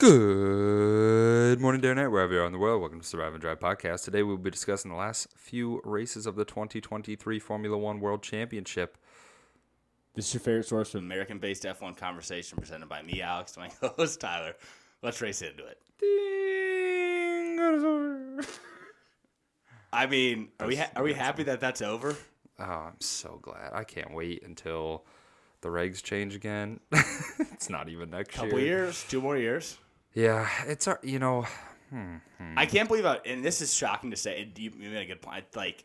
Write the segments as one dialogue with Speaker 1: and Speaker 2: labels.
Speaker 1: Good morning, day or night, wherever you are in the world. Welcome to Survive and Drive podcast. Today we'll be discussing the last few races of the 2023 Formula One World Championship.
Speaker 2: This is your favorite source of American based F1 conversation presented by me, Alex, and my co host, Tyler. Let's race into it.
Speaker 1: Ding!
Speaker 2: I mean, are we, ha- are we happy that that's over?
Speaker 1: Oh, I'm so glad. I can't wait until the regs change again. it's not even next
Speaker 2: Couple
Speaker 1: year.
Speaker 2: Couple years, two more years.
Speaker 1: Yeah, it's our, you know, hmm, hmm.
Speaker 2: I can't believe I, and this is shocking to say. You, you made a good point. Like,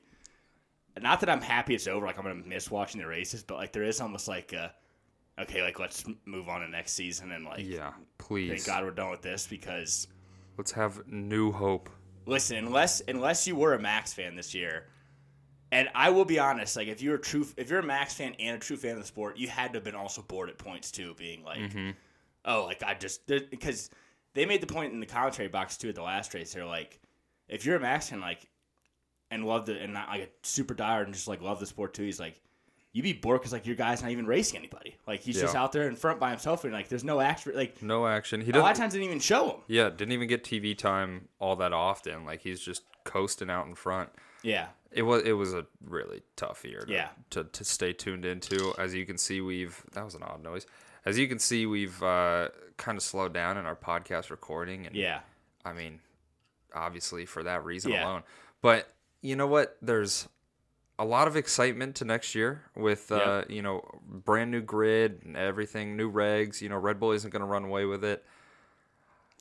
Speaker 2: not that I'm happy it's over. Like I'm gonna miss watching the races, but like there is almost like, a, okay, like let's move on to next season and like,
Speaker 1: yeah, please. thank.
Speaker 2: God we're done with this because
Speaker 1: Let's have new hope.
Speaker 2: listen, unless unless you were a Max fan this year, and I will be honest, like if you're a true if you're a Max fan and a true fan of the sport, you had to have been also bored at points too, being like, mm-hmm. oh, like I just because they made the point in the commentary box too at the last race. They're like, if you're a Max fan, like, and love the and not like a super diehard and just like love the sport too, he's like. You'd be bored because like your guy's not even racing anybody. Like he's just out there in front by himself, and like there's no action. Like
Speaker 1: No action. He
Speaker 2: a lot of times didn't even show him.
Speaker 1: Yeah, didn't even get TV time all that often. Like he's just coasting out in front.
Speaker 2: Yeah,
Speaker 1: It was it was a really tough year to,
Speaker 2: Yeah.
Speaker 1: to, to stay tuned into. As you can see, we've that was an odd noise. As you can see, we've uh, kind of slowed down in our podcast recording, and
Speaker 2: yeah,
Speaker 1: I mean, obviously for that reason
Speaker 2: Yeah.
Speaker 1: alone. But you know what? There's a lot of excitement to next year with uh, you know brand new grid and everything, new regs. You know, Red Bull isn't going to run away with it.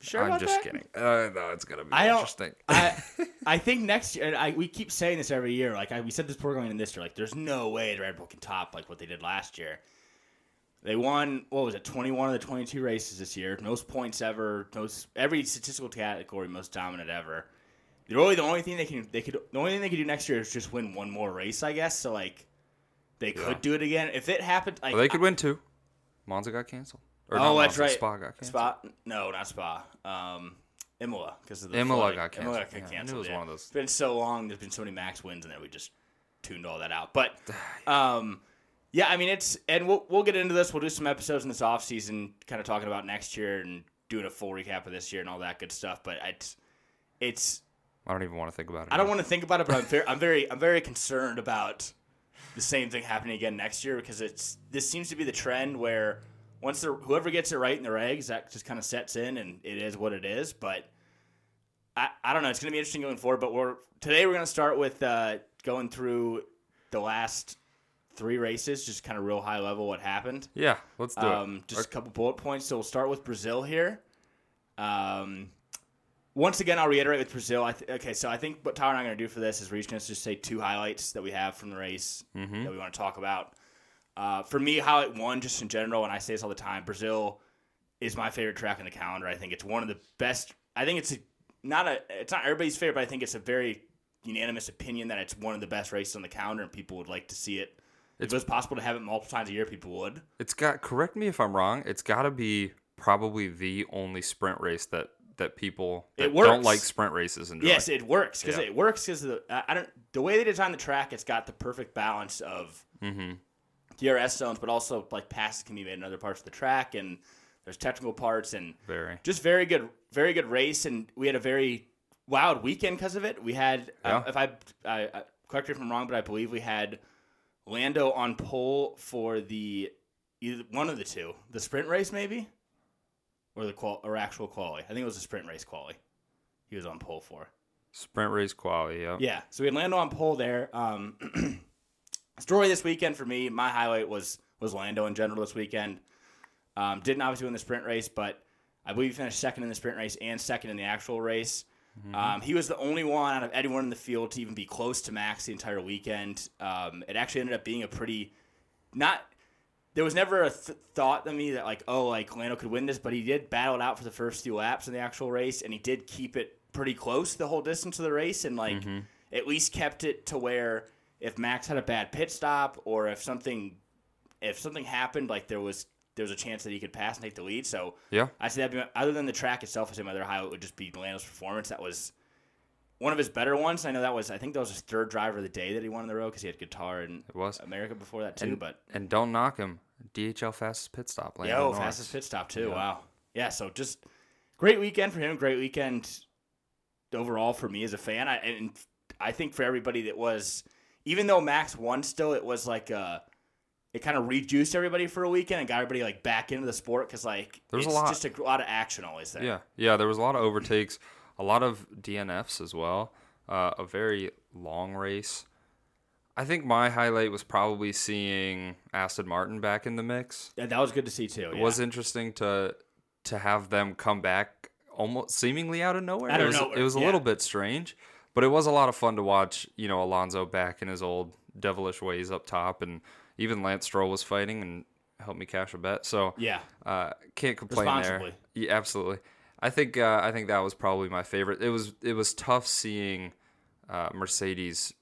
Speaker 2: sure.
Speaker 1: I'm just
Speaker 2: that?
Speaker 1: kidding. Uh, no, it's gonna be
Speaker 2: I
Speaker 1: interesting.
Speaker 2: I I think next year, I we keep saying this every year. Like I, we said this before going in this year. Like there's no way the Red Bull can top like what they did last year. They won what was it, 21 of the 22 races this year, most points ever, most every statistical category, most dominant ever. They're really the only thing they can they could the only thing they could do next year is just win one more race, I guess. So like they could
Speaker 1: Yeah.
Speaker 2: do it again if it happened. Like
Speaker 1: well, they could win too. Monza got canceled. Or
Speaker 2: Oh, that's
Speaker 1: Monza,
Speaker 2: right.
Speaker 1: Spa got canceled.
Speaker 2: Spa? No, not Spa. Um, Imola because of the
Speaker 1: Imola
Speaker 2: flooding.
Speaker 1: got canceled.
Speaker 2: Imola got
Speaker 1: Yeah, I knew it was
Speaker 2: yeah.
Speaker 1: one of those.
Speaker 2: It's been so long. There's been so many max wins, and then we just tuned all that out. But, um, yeah, I mean it's and we'll we'll get into this. We'll do some episodes in this off season, kind of talking about next year and doing a full recap of this year and all that good stuff. But it's it's
Speaker 1: I don't even want to think about it.
Speaker 2: I don't want to think about it, but I'm very I'm very I'm very concerned about the same thing happening again next year because it's this seems to be the trend where once the whoever gets it right in the regs that just kind of sets in and it is what it is. But I, I don't know. It's going to be interesting going forward. But we're today we're going to start with uh, going through the last three races, just kind of real high level what happened.
Speaker 1: Yeah, let's do
Speaker 2: Um,
Speaker 1: it.
Speaker 2: just a couple bullet points. So we'll start with Brazil here. Um, once again, I'll reiterate with Brazil. I th- okay, so I think what Tyler and I are going to do for this is we're each going to just say two highlights that we have from the race
Speaker 1: Mm-hmm.
Speaker 2: that we want to talk about. Uh, for me, highlight one, just in general, and I say this all the time, Brazil is my favorite track in the calendar. I think it's one of the best. I think it's a, not a. It's not everybody's favorite, but I think it's a very unanimous opinion that it's one of the best races on the calendar, and people would like to see it. If it was possible to have it multiple times a year, people would.
Speaker 1: It's got. Correct me if I'm wrong. It's got to be probably the only sprint race that that people
Speaker 2: It
Speaker 1: that
Speaker 2: works.
Speaker 1: don't like sprint races enjoy.
Speaker 2: Yes, it works because
Speaker 1: Yeah.
Speaker 2: it works because the I don't the way they design the track. It's got the perfect balance of
Speaker 1: Mhm.
Speaker 2: DRS zones, but also like passes can be made in other parts of the track, and there's technical parts and
Speaker 1: very.
Speaker 2: just very good, very good race. And we had a very wild weekend because of it. We had, uh, if I, I, I correct me if I'm wrong, but I believe we had Lando on pole for the either one of the two, the sprint race maybe, or the qual or actual quali. I think it was a sprint race quali. He was on pole for.
Speaker 1: Sprint race quality. Yeah.
Speaker 2: Yeah, so we had Lando on pole there. Um, story this weekend for me, my highlight was was Lando in general this weekend. Um, didn't obviously win the sprint race, but I believe he finished second in the sprint race and second in the actual race. Um, he was the only one out of anyone in the field to even be close to Max the entire weekend. Um, it actually ended up being a pretty not. There was never a th- thought to me that like, oh, like Lando could win this, but he did battle it out for the first few laps in the actual race, and he did keep it pretty close the whole distance of the race, and like at least kept it to where if Max had a bad pit stop or if something if something happened, like there was there was a chance that he could pass and take the lead. So
Speaker 1: Yeah.
Speaker 2: I say that other than the track itself, I say my other highlight would just be Lando's performance. That was one of his better ones. I know that was I think that was his third driver of the day that he won in the row because he had Qatar and
Speaker 1: It was.
Speaker 2: America before that too.
Speaker 1: And,
Speaker 2: but
Speaker 1: and don't knock him. DHL fastest pit stop. Lando
Speaker 2: yo,
Speaker 1: Norris.
Speaker 2: fastest pit stop too.
Speaker 1: Yeah.
Speaker 2: Wow. Yeah. So just great weekend for him. Great weekend overall for me as a fan. I, and I think for everybody that was, even though Max won, still it was like uh it kind of rejuiced everybody for a weekend and got everybody like back into the sport because like
Speaker 1: There's a
Speaker 2: it's
Speaker 1: lot.
Speaker 2: just a lot of action always there.
Speaker 1: Yeah, yeah. There was a lot of overtakes, a lot of DNFs as well. Uh, a very long race. I think my highlight was probably seeing Aston Martin back in the mix.
Speaker 2: Yeah, that was good to see too.
Speaker 1: It
Speaker 2: yeah.
Speaker 1: was interesting to to have them come back almost seemingly out of nowhere.
Speaker 2: Out
Speaker 1: it was,
Speaker 2: nowhere,
Speaker 1: It was a
Speaker 2: yeah.
Speaker 1: little bit strange, but it was a lot of fun to watch. You know, Alonso back in his old devilish ways up top, and even Lance Stroll was fighting and helped me cash a bet. So
Speaker 2: Yeah.
Speaker 1: uh, can't complain there. Yeah, absolutely. I think uh, I think that was probably my favorite. It was it was tough seeing uh, Mercedes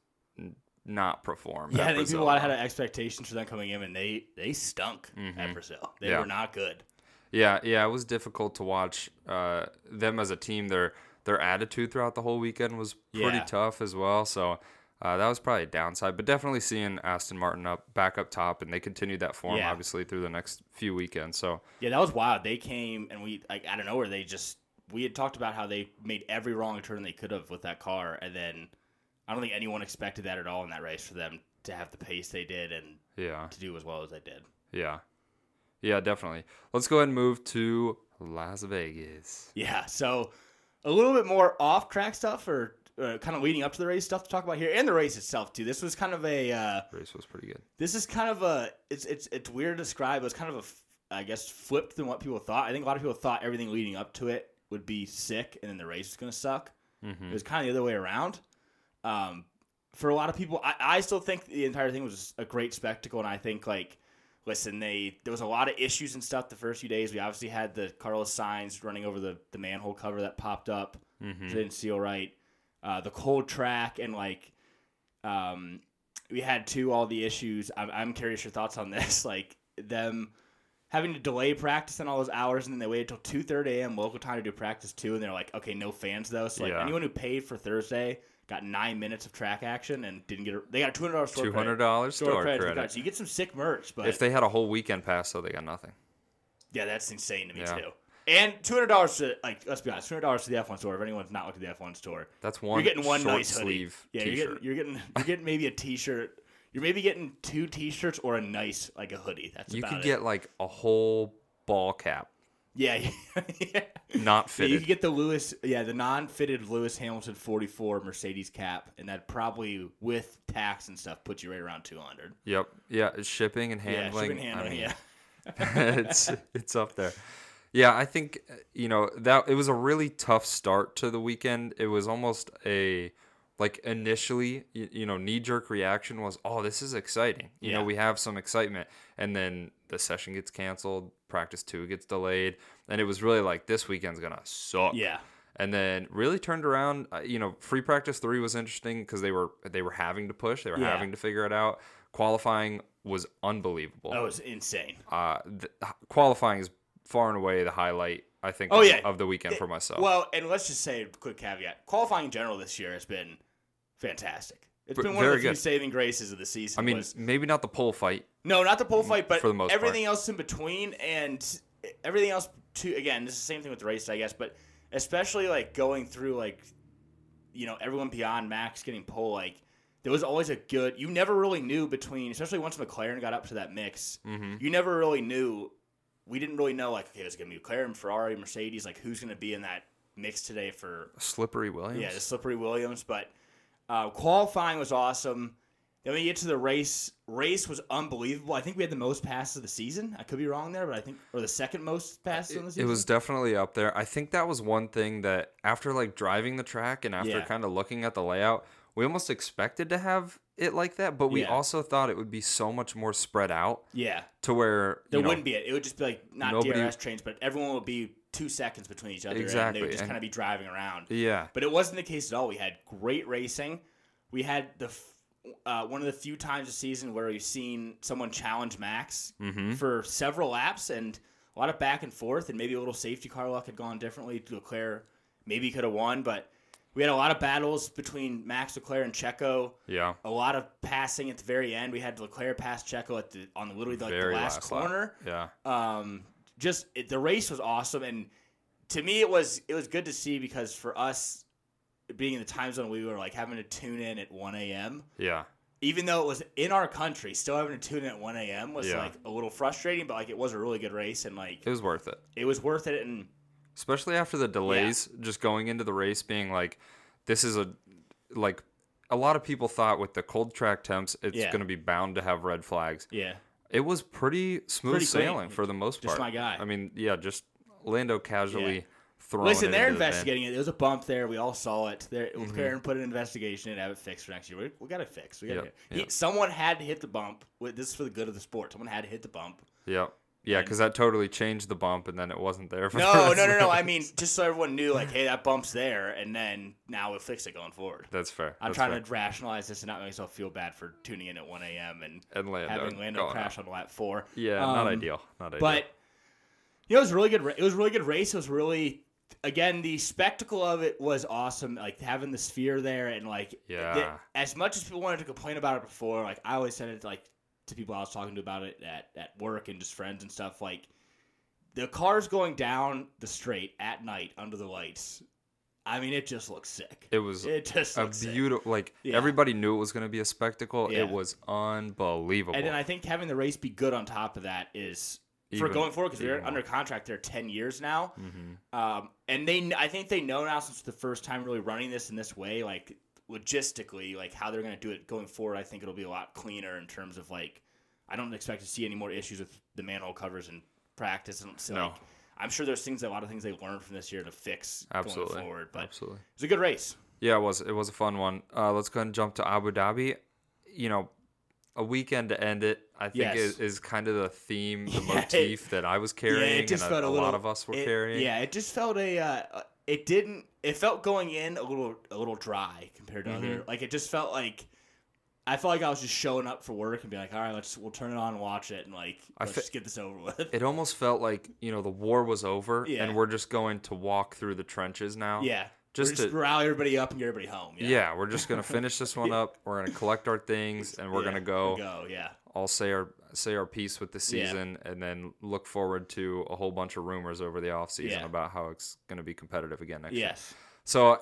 Speaker 1: not perform.
Speaker 2: Yeah, I think people had expectations for them coming in, and they they stunk
Speaker 1: Mm-hmm.
Speaker 2: at Brazil. They
Speaker 1: Yeah.
Speaker 2: were not good.
Speaker 1: Yeah, yeah, it was difficult to watch uh, them as a team. Their their attitude throughout the whole weekend was pretty
Speaker 2: Yeah.
Speaker 1: tough as well. So uh, that was probably a downside. But definitely seeing Aston Martin up back up top, and they continued that form
Speaker 2: Yeah.
Speaker 1: obviously through the next few weekends. So
Speaker 2: Yeah, that was wild. They came and we like I don't know where they just we had talked about how they made every wrong turn they could have with that car, and then I don't think anyone expected that at all in that race for them to have the pace they did and
Speaker 1: yeah,
Speaker 2: to do as well as they did.
Speaker 1: yeah, yeah, definitely. Let's go ahead and move to Las Vegas.
Speaker 2: Yeah, so a little bit more off track stuff or uh, kind of leading up to the race stuff to talk about here, and the race itself too. This was kind of a uh,
Speaker 1: Race was pretty good.
Speaker 2: this is kind of a it's it's it's weird to describe. It was kind of a I guess flipped than what people thought. I think a lot of people thought everything leading up to it would be sick, and then the race was going to suck.
Speaker 1: Mm-hmm.
Speaker 2: It was kind of the other way around. Um, for a lot of people, I, I still think the entire thing was a great spectacle, and I think like, listen, they there was a lot of issues and stuff the first few days. We obviously had the Carlos Sainz running over the the manhole cover that popped up,
Speaker 1: Mm-hmm.
Speaker 2: which didn't seal right. Uh, the cold track and like, um, we had two all the issues. I'm I'm curious your thoughts on this, like them having to delay practice in all those hours, and then they waited till two thirty a.m. local time to do practice too, and they're like, okay, no fans though. So like
Speaker 1: Yeah.
Speaker 2: anyone who paid for Thursday got nine minutes of track action and didn't get. A, they got a two hundred dollars store
Speaker 1: Two
Speaker 2: credit.
Speaker 1: hundred dollars store
Speaker 2: credit,
Speaker 1: credit.
Speaker 2: So you get some sick merch, but
Speaker 1: If they had a whole weekend pass, though, they got nothing.
Speaker 2: yeah, that's insane to me
Speaker 1: Yeah.
Speaker 2: too. And two hundred dollars to like let's be honest, two hundred dollars to the F one store. If anyone's not looked at the F one store,
Speaker 1: That's one.
Speaker 2: you're getting one
Speaker 1: short
Speaker 2: nice hoodie.
Speaker 1: sleeve
Speaker 2: Yeah, you're getting you're getting you're getting maybe a t-shirt. You're maybe getting two t-shirts or a nice like a hoodie. That's
Speaker 1: You
Speaker 2: about
Speaker 1: could
Speaker 2: it.
Speaker 1: get like a whole ball cap,
Speaker 2: yeah, yeah.
Speaker 1: not
Speaker 2: Yeah, you could get the Lewis, yeah, the non-fitted Lewis Hamilton 44 Mercedes cap, and that probably with tax and stuff puts you right around 200.
Speaker 1: Yep. Yeah. it's Shipping and
Speaker 2: Yeah,
Speaker 1: handling.
Speaker 2: shipping handling.
Speaker 1: I mean,
Speaker 2: yeah,
Speaker 1: it's it's up there. Yeah, I think uh, you know that it was a really tough start to the weekend. It was almost a like initially, you, you know, knee jerk reaction was, "Oh, this is exciting." You
Speaker 2: Yeah.
Speaker 1: know, we have some excitement, and then the session gets canceled, practice two gets delayed, and it was really like this weekend's gonna suck.
Speaker 2: yeah,
Speaker 1: and then really turned around. uh, You know, free practice three was interesting because they were they were having to push, they were
Speaker 2: Yeah.
Speaker 1: having to figure it out. Qualifying was unbelievable.
Speaker 2: that was insane.
Speaker 1: Uh, th- qualifying is far and away the highlight I think
Speaker 2: Oh,
Speaker 1: of,
Speaker 2: yeah.
Speaker 1: of the weekend for myself.
Speaker 2: Well, and let's just say a quick caveat: qualifying in general this year has been fantastic. It's been one of the few saving graces of the season.
Speaker 1: I mean,
Speaker 2: was-
Speaker 1: maybe not the pole fight.
Speaker 2: no, not the pole fight, but
Speaker 1: for the most
Speaker 2: everything else in between, and everything else. Too again, this is the same thing with the race, I guess, but especially like going through like, you know, everyone beyond Max getting pole, like there was always a good. You never really knew between, especially once McLaren got up to that mix.
Speaker 1: Mm-hmm.
Speaker 2: You never really knew. We didn't really know like, okay, it's gonna be McLaren, Ferrari, Mercedes, like who's gonna be in that mix today for
Speaker 1: Slippery Williams.
Speaker 2: yeah, the slippery Williams. But uh, qualifying was awesome. Then we get to the race. Race was unbelievable. I think we had the most passes of the season. I could be wrong there, but I think or the second most passes the
Speaker 1: It was definitely up there. I think that was one thing that after like driving the track and after
Speaker 2: Yeah.
Speaker 1: kind of looking at the layout, we almost expected to have it like that, but we
Speaker 2: Yeah.
Speaker 1: also thought it would be so much more spread out
Speaker 2: yeah.
Speaker 1: to where
Speaker 2: There
Speaker 1: you know,
Speaker 2: wouldn't be it. It would just be like not
Speaker 1: Nobody-
Speaker 2: DRS trains, but everyone would be two seconds between each other, and
Speaker 1: Exactly,
Speaker 2: they would just
Speaker 1: and-
Speaker 2: kind of be driving around.
Speaker 1: Yeah.
Speaker 2: But it wasn't the case at all. We had great racing. We had the f- uh, one of the few times this season where we've seen someone challenge Max
Speaker 1: Mm-hmm.
Speaker 2: for several laps and a lot of back and forth, and maybe a little safety car luck had gone differently. Leclerc maybe could have won, but we had a lot of battles between Max Leclerc and Checo.
Speaker 1: Yeah.
Speaker 2: A lot of passing at the very end. We had Leclerc pass Checo at the on the literally like the last,
Speaker 1: lap.
Speaker 2: corner.
Speaker 1: Yeah.
Speaker 2: Um, just it, the race was awesome, and to me, it was it was good to see because for us, being in the time zone, we were like having to tune in at 1 a.m.
Speaker 1: Yeah.
Speaker 2: Even though it was in our country, still having to tune in at 1 a.m. was
Speaker 1: Yeah.
Speaker 2: like a little frustrating, but like it was a really good race and like
Speaker 1: It was worth it.
Speaker 2: it was worth it. And
Speaker 1: especially after the delays just going into the race being like this is a like a lot of people thought with the cold track temps it's
Speaker 2: Yeah.
Speaker 1: going to be bound to have red flags
Speaker 2: yeah,
Speaker 1: it was pretty smooth
Speaker 2: Pretty
Speaker 1: sailing for the most part Just
Speaker 2: my guy.
Speaker 1: i mean yeah just lando casually
Speaker 2: Yeah.
Speaker 1: throwing
Speaker 2: listen, they're
Speaker 1: the
Speaker 2: investigating it. There was a bump there. We all saw it. There,
Speaker 1: Mm-hmm.
Speaker 2: McLaren put an investigation and have it fixed for next year. We, we got it fixed. We got
Speaker 1: Yep,
Speaker 2: it. He, someone had to hit the bump. This is for the good of the sport. Someone had to hit the bump.
Speaker 1: yeah yeah because that totally changed the bump and then it wasn't there for the
Speaker 2: No,
Speaker 1: rest
Speaker 2: no, no, no. I mean, just so everyone knew, like, hey, that bump's there, and then now we'll fix it going forward.
Speaker 1: that's fair
Speaker 2: I'm
Speaker 1: that's
Speaker 2: trying
Speaker 1: fair.
Speaker 2: to rationalize this and not make myself feel bad for tuning in at 1 a.m. and
Speaker 1: and Lando
Speaker 2: having Lando crash
Speaker 1: out.
Speaker 2: on lap four.
Speaker 1: yeah not
Speaker 2: Um,
Speaker 1: ideal not ideal
Speaker 2: But you know, it was a really good. ra- It was a really good race. It was really, again, the spectacle of it was awesome. Like having the sphere there and like,
Speaker 1: Yeah.
Speaker 2: the- as much as people wanted to complain about it before, like I always said it like to people I was talking to about it at at work and just friends and stuff. Like the cars going down the straight at night under the lights. I mean, it just looks sick.
Speaker 1: it was
Speaker 2: It just
Speaker 1: a beautiful like
Speaker 2: Yeah.
Speaker 1: everybody knew it was going to be a spectacle
Speaker 2: Yeah.
Speaker 1: it was unbelievable
Speaker 2: And then I think having the race be good on top of that is for
Speaker 1: Even-
Speaker 2: going forward because they're under contract there ten years now,
Speaker 1: Mhm.
Speaker 2: um, and they I think they know now since the first time really running this in this way, like logistically, like how they're going to do it going forward. I think it'll be a lot cleaner in terms of like I don't expect to see any more issues with the manhole covers in practice. And so,
Speaker 1: No.
Speaker 2: like, I'm sure there's things a lot of things they learned from this year to fix
Speaker 1: Absolutely.
Speaker 2: going forward. But
Speaker 1: Absolutely.
Speaker 2: was a good race.
Speaker 1: Yeah, it was. It was a fun one. Uh, let's go ahead and jump to Abu Dhabi. You know, a weekend to end it. I think
Speaker 2: Yes.
Speaker 1: is, is kind of the theme, the
Speaker 2: Yeah, it-
Speaker 1: motif that I was carrying,
Speaker 2: yeah, it just
Speaker 1: and a,
Speaker 2: felt a,
Speaker 1: a
Speaker 2: little,
Speaker 1: lot of us were
Speaker 2: it-
Speaker 1: carrying.
Speaker 2: Yeah, it just felt a. Uh, it didn't. It felt going in a little a little dry compared to
Speaker 1: Mm-hmm.
Speaker 2: other. Like it just felt like. I felt like I was just showing up for work and be like, all right, let's we'll turn it on and watch it and like
Speaker 1: I
Speaker 2: let's
Speaker 1: fe-
Speaker 2: just get this over with.
Speaker 1: It almost felt like you know the war was over,
Speaker 2: Yeah.
Speaker 1: and we're just going to walk through the trenches now.
Speaker 2: yeah,
Speaker 1: Just
Speaker 2: just
Speaker 1: to-
Speaker 2: rally everybody up and get everybody home.
Speaker 1: Yeah,
Speaker 2: Yeah,
Speaker 1: we're just gonna finish this one up. We're gonna collect our things, and we're
Speaker 2: Yeah,
Speaker 1: gonna go.
Speaker 2: Go, yeah.
Speaker 1: I'll say our say our piece with the
Speaker 2: Yeah.
Speaker 1: season, and then look forward to a whole bunch of rumors over the off season
Speaker 2: Yeah.
Speaker 1: about how it's gonna be competitive again next year.
Speaker 2: yes.
Speaker 1: So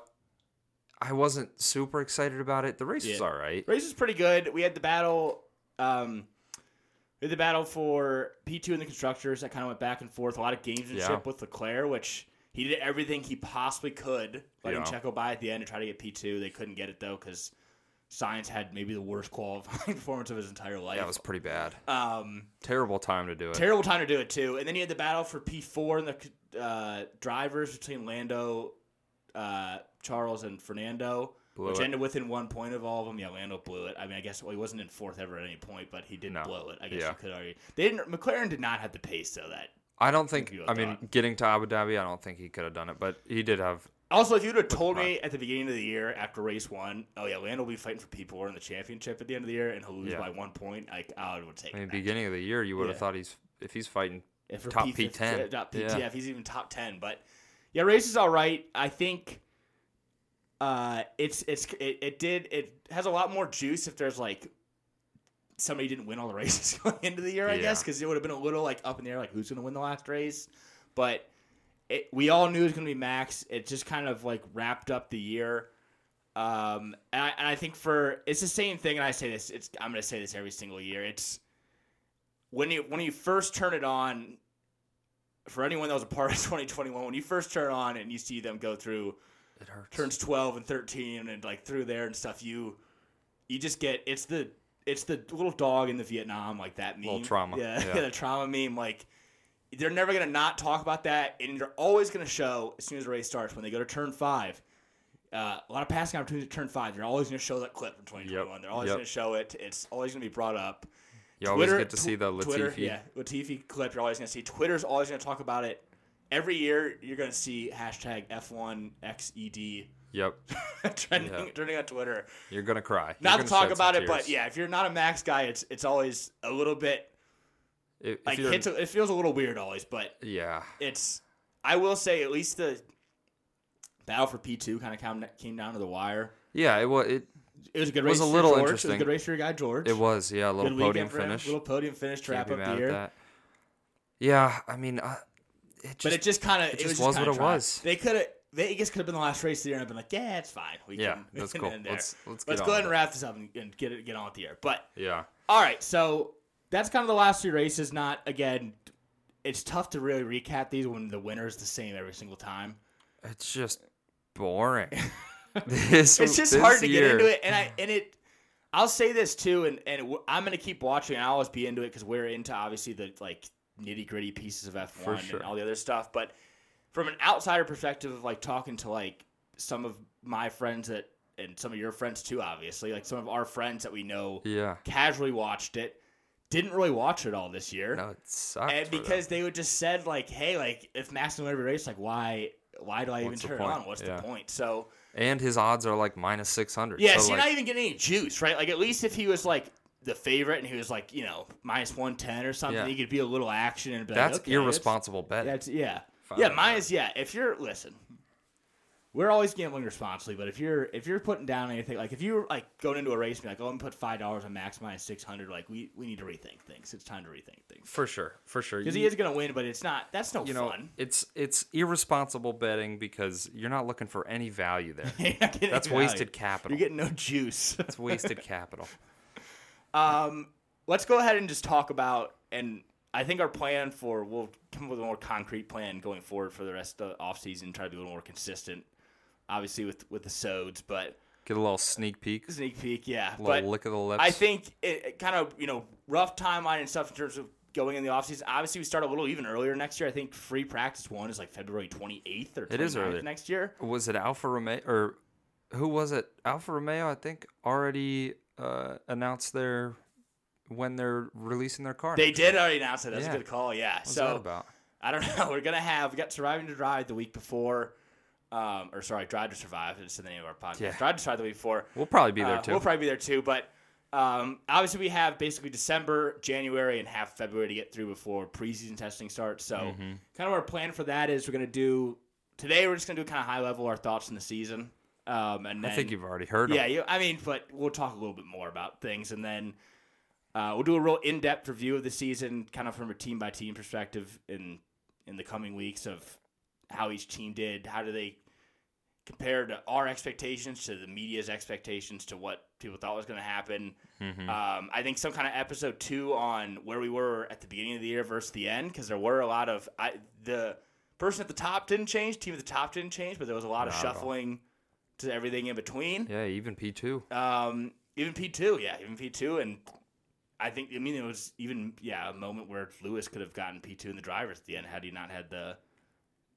Speaker 1: I wasn't super excited about it. The race was all right.
Speaker 2: Race was pretty good. We had the battle. Um, we had the battle for P two and the constructors that kind of went back and forth. A lot of gamesmanship
Speaker 1: Yeah.
Speaker 2: with Leclerc, which he did everything he possibly could, letting
Speaker 1: Yeah.
Speaker 2: Checo by at the end to try to get P two. They couldn't get it though because Sainz had maybe the worst qualifying performance of his entire life.
Speaker 1: That was pretty bad.
Speaker 2: um,
Speaker 1: Terrible time to do it.
Speaker 2: terrible time to do it too. And then he had the battle for P four and the uh, drivers between Lando, uh, Charles, and Fernando,
Speaker 1: Blew
Speaker 2: which
Speaker 1: it.
Speaker 2: ended within one point of all of them. Yeah, Lando blew it. I mean, I guess well, he wasn't in fourth ever at any point, but he did
Speaker 1: No.
Speaker 2: blow it. I guess
Speaker 1: Yeah.
Speaker 2: you could argue they didn't. McLaren did not have the pace though. That
Speaker 1: I don't think. I mean,
Speaker 2: thought.
Speaker 1: getting to Abu Dhabi, I don't think he could have done it, but he did have.
Speaker 2: Also, if you'd have told me at the beginning of the year after race one, oh yeah, Lando will be fighting for P4 in the championship at the end of the year, and he'll lose
Speaker 1: Yeah.
Speaker 2: by one point, like I would take
Speaker 1: I mean,
Speaker 2: that.
Speaker 1: beginning of the year, you would have thought he's if he's fighting.
Speaker 2: If
Speaker 1: top
Speaker 2: P-
Speaker 1: P10.
Speaker 2: top P-
Speaker 1: Yeah.
Speaker 2: yeah, if he's even top ten. But yeah, race is all right. I think uh, it's it's it, it did it has a lot more juice if there's like somebody didn't win all the races going into the year. I
Speaker 1: Yeah.
Speaker 2: guess because it would have been a little like up in the air, like who's going to win the last race. But it, we all knew it was going to be Max. It just kind of like wrapped up the year. Um, and I, and I think for it's the same thing. And I say this, it's I'm going to say this every single year. It's when you when you first turn it on. For anyone that was a part of 2021, when you first turn on and you see them go through
Speaker 1: It hurts.
Speaker 2: turns 12 and 13 and like through there and stuff you you just get it's the it's the little dog in the vietnam like that meme
Speaker 1: Little trauma,
Speaker 2: yeah,
Speaker 1: yeah.
Speaker 2: the trauma meme like they're never gonna not talk about that and they're always gonna show as soon as the race starts when they go to turn five uh, a lot of passing opportunities at turn five they're always gonna show that clip from 2021 they're always
Speaker 1: yep.
Speaker 2: gonna show it it's always gonna be brought up
Speaker 1: You always get to see the Latifi.
Speaker 2: Twitter, yeah, Latifi clip. You're always gonna see. Twitter's always gonna talk about it. Every year, you're gonna see hashtag F1XED
Speaker 1: Yep.
Speaker 2: trending,
Speaker 1: Yeah.
Speaker 2: trending on Twitter.
Speaker 1: You're gonna cry.
Speaker 2: Not to talk about it, but yeah, if you're not a Max guy, it's it's always a little bit
Speaker 1: If
Speaker 2: like hits. It feels a little weird always, but
Speaker 1: yeah.
Speaker 2: it's. I will say at least the battle for P two kind of came came down to the wire.
Speaker 1: Yeah. It was. It.
Speaker 2: It was a good
Speaker 1: was
Speaker 2: race.
Speaker 1: a
Speaker 2: for
Speaker 1: little
Speaker 2: George. It was a good race for your guy George.
Speaker 1: It was. Yeah. A little
Speaker 2: good
Speaker 1: podium
Speaker 2: for him.
Speaker 1: finish.
Speaker 2: Little podium finish to wrap up the year.
Speaker 1: Yeah. I mean, uh, it just,
Speaker 2: but it just kind of it,
Speaker 1: just
Speaker 2: was,
Speaker 1: was
Speaker 2: kinda
Speaker 1: what it was.
Speaker 2: They could have. Vegas could have been the last race of the year, and I've been like, yeah, it's fine. We
Speaker 1: yeah,
Speaker 2: can,
Speaker 1: that's cool. Let's let's,
Speaker 2: Let's go ahead and wrap this up and, and get it get on with the year. But
Speaker 1: Yeah,
Speaker 2: all right, so that's kind of the last three races. Not again. It's tough to really recap these when the winner is the same every single time.
Speaker 1: it's just boring. this,
Speaker 2: It's just hard to get into it, and I and it. I'll say this too, and and I'm gonna keep watching. and I'll always be into it because we're into obviously the like nitty gritty pieces of F1
Speaker 1: sure.
Speaker 2: and all the other stuff. But from an outsider perspective of like talking to like some of my friends that and some of your friends too, obviously like some of our friends that we know
Speaker 1: Yeah,
Speaker 2: casually watched it, didn't really watch it all this year.
Speaker 1: no, it sucks.
Speaker 2: and
Speaker 1: them.
Speaker 2: because they would just said like, "Hey, like if Max can win every race, like why why do I
Speaker 1: What's
Speaker 2: even turn it
Speaker 1: point?
Speaker 2: on? What's
Speaker 1: Yeah.
Speaker 2: the point?" So
Speaker 1: and his odds are like minus six hundred.
Speaker 2: yeah,
Speaker 1: so,
Speaker 2: so you're not even getting any juice, right? Like at least if he was like the favorite and he was like you know minus one ten or something,
Speaker 1: Yeah.
Speaker 2: he could be a little action and be
Speaker 1: that's
Speaker 2: like, okay,
Speaker 1: irresponsible betting.
Speaker 2: That's, that's yeah,
Speaker 1: Fine.
Speaker 2: yeah. Minus yeah. If you're listen, we're always gambling responsibly, but if you're if you're putting down anything like if you're like going into a race and be like, oh, I'm gonna put five dollars on max minus six hundred, like we we need to rethink things. It's time to rethink things
Speaker 1: for sure, for sure.
Speaker 2: because he is gonna win, but it's not. That's no
Speaker 1: you know,
Speaker 2: fun.
Speaker 1: it's it's irresponsible betting because you're not looking for any value there.
Speaker 2: You're not getting
Speaker 1: That's
Speaker 2: value.
Speaker 1: wasted capital.
Speaker 2: You're getting no juice.
Speaker 1: that's wasted capital.
Speaker 2: Um, let's go ahead and just talk about, and I think our plan for we'll come up with a more concrete plan going forward for the rest of the offseason, try to be a little more consistent. Obviously with with the sods, but
Speaker 1: Get a little sneak peek,
Speaker 2: sneak peek, yeah.
Speaker 1: a
Speaker 2: But
Speaker 1: lick of the lips.
Speaker 2: I think it, it kind of you know rough timeline and stuff in terms of going in the offseason. Obviously, we start a little even earlier next year. I think free practice one is like February 28th or 29th
Speaker 1: It is earlier.
Speaker 2: next year.
Speaker 1: was it Alfa Romeo or who was it? Alfa Romeo, I think, already uh, announced their when they're releasing their car.
Speaker 2: They did already announce it. That's
Speaker 1: Yeah.
Speaker 2: a good call. Yeah.
Speaker 1: What's
Speaker 2: so
Speaker 1: that about?
Speaker 2: I don't know. We're gonna have we got surviving to drive the week before, um, or sorry, drive to survive. It's the name of our podcast.
Speaker 1: Yeah.
Speaker 2: Drive to survive the week before.
Speaker 1: We'll probably be there
Speaker 2: Uh,
Speaker 1: too.
Speaker 2: We'll probably be there too. But um, obviously, we have basically December, January, and half February to get through before preseason testing starts. So,
Speaker 1: Mm-hmm.
Speaker 2: kind of our plan for that is we're gonna do today. We're just gonna do kind of high level our thoughts in the season. Um, and then
Speaker 1: I think you've already heard.
Speaker 2: yeah, you, I mean, but we'll talk a little bit more about things, and then uh, we'll do a real in-depth review of the season, kind of from a team-by-team perspective, in in the coming weeks of how each team did, how do they compare to our expectations, to the media's expectations, to what people thought was going to happen.
Speaker 1: Mhm.
Speaker 2: Um, I think some kind of episode two on where we were at the beginning of the year versus the end, because there were a lot of I, the person at the top didn't change, team at the top didn't change, but there was a lot of
Speaker 1: Not all.
Speaker 2: shuffling to everything in between.
Speaker 1: yeah, even P two.
Speaker 2: Um, even P two, yeah, even P two, and I think I mean it was even yeah a moment where Lewis could have gotten P two in the drivers at the end had he not had the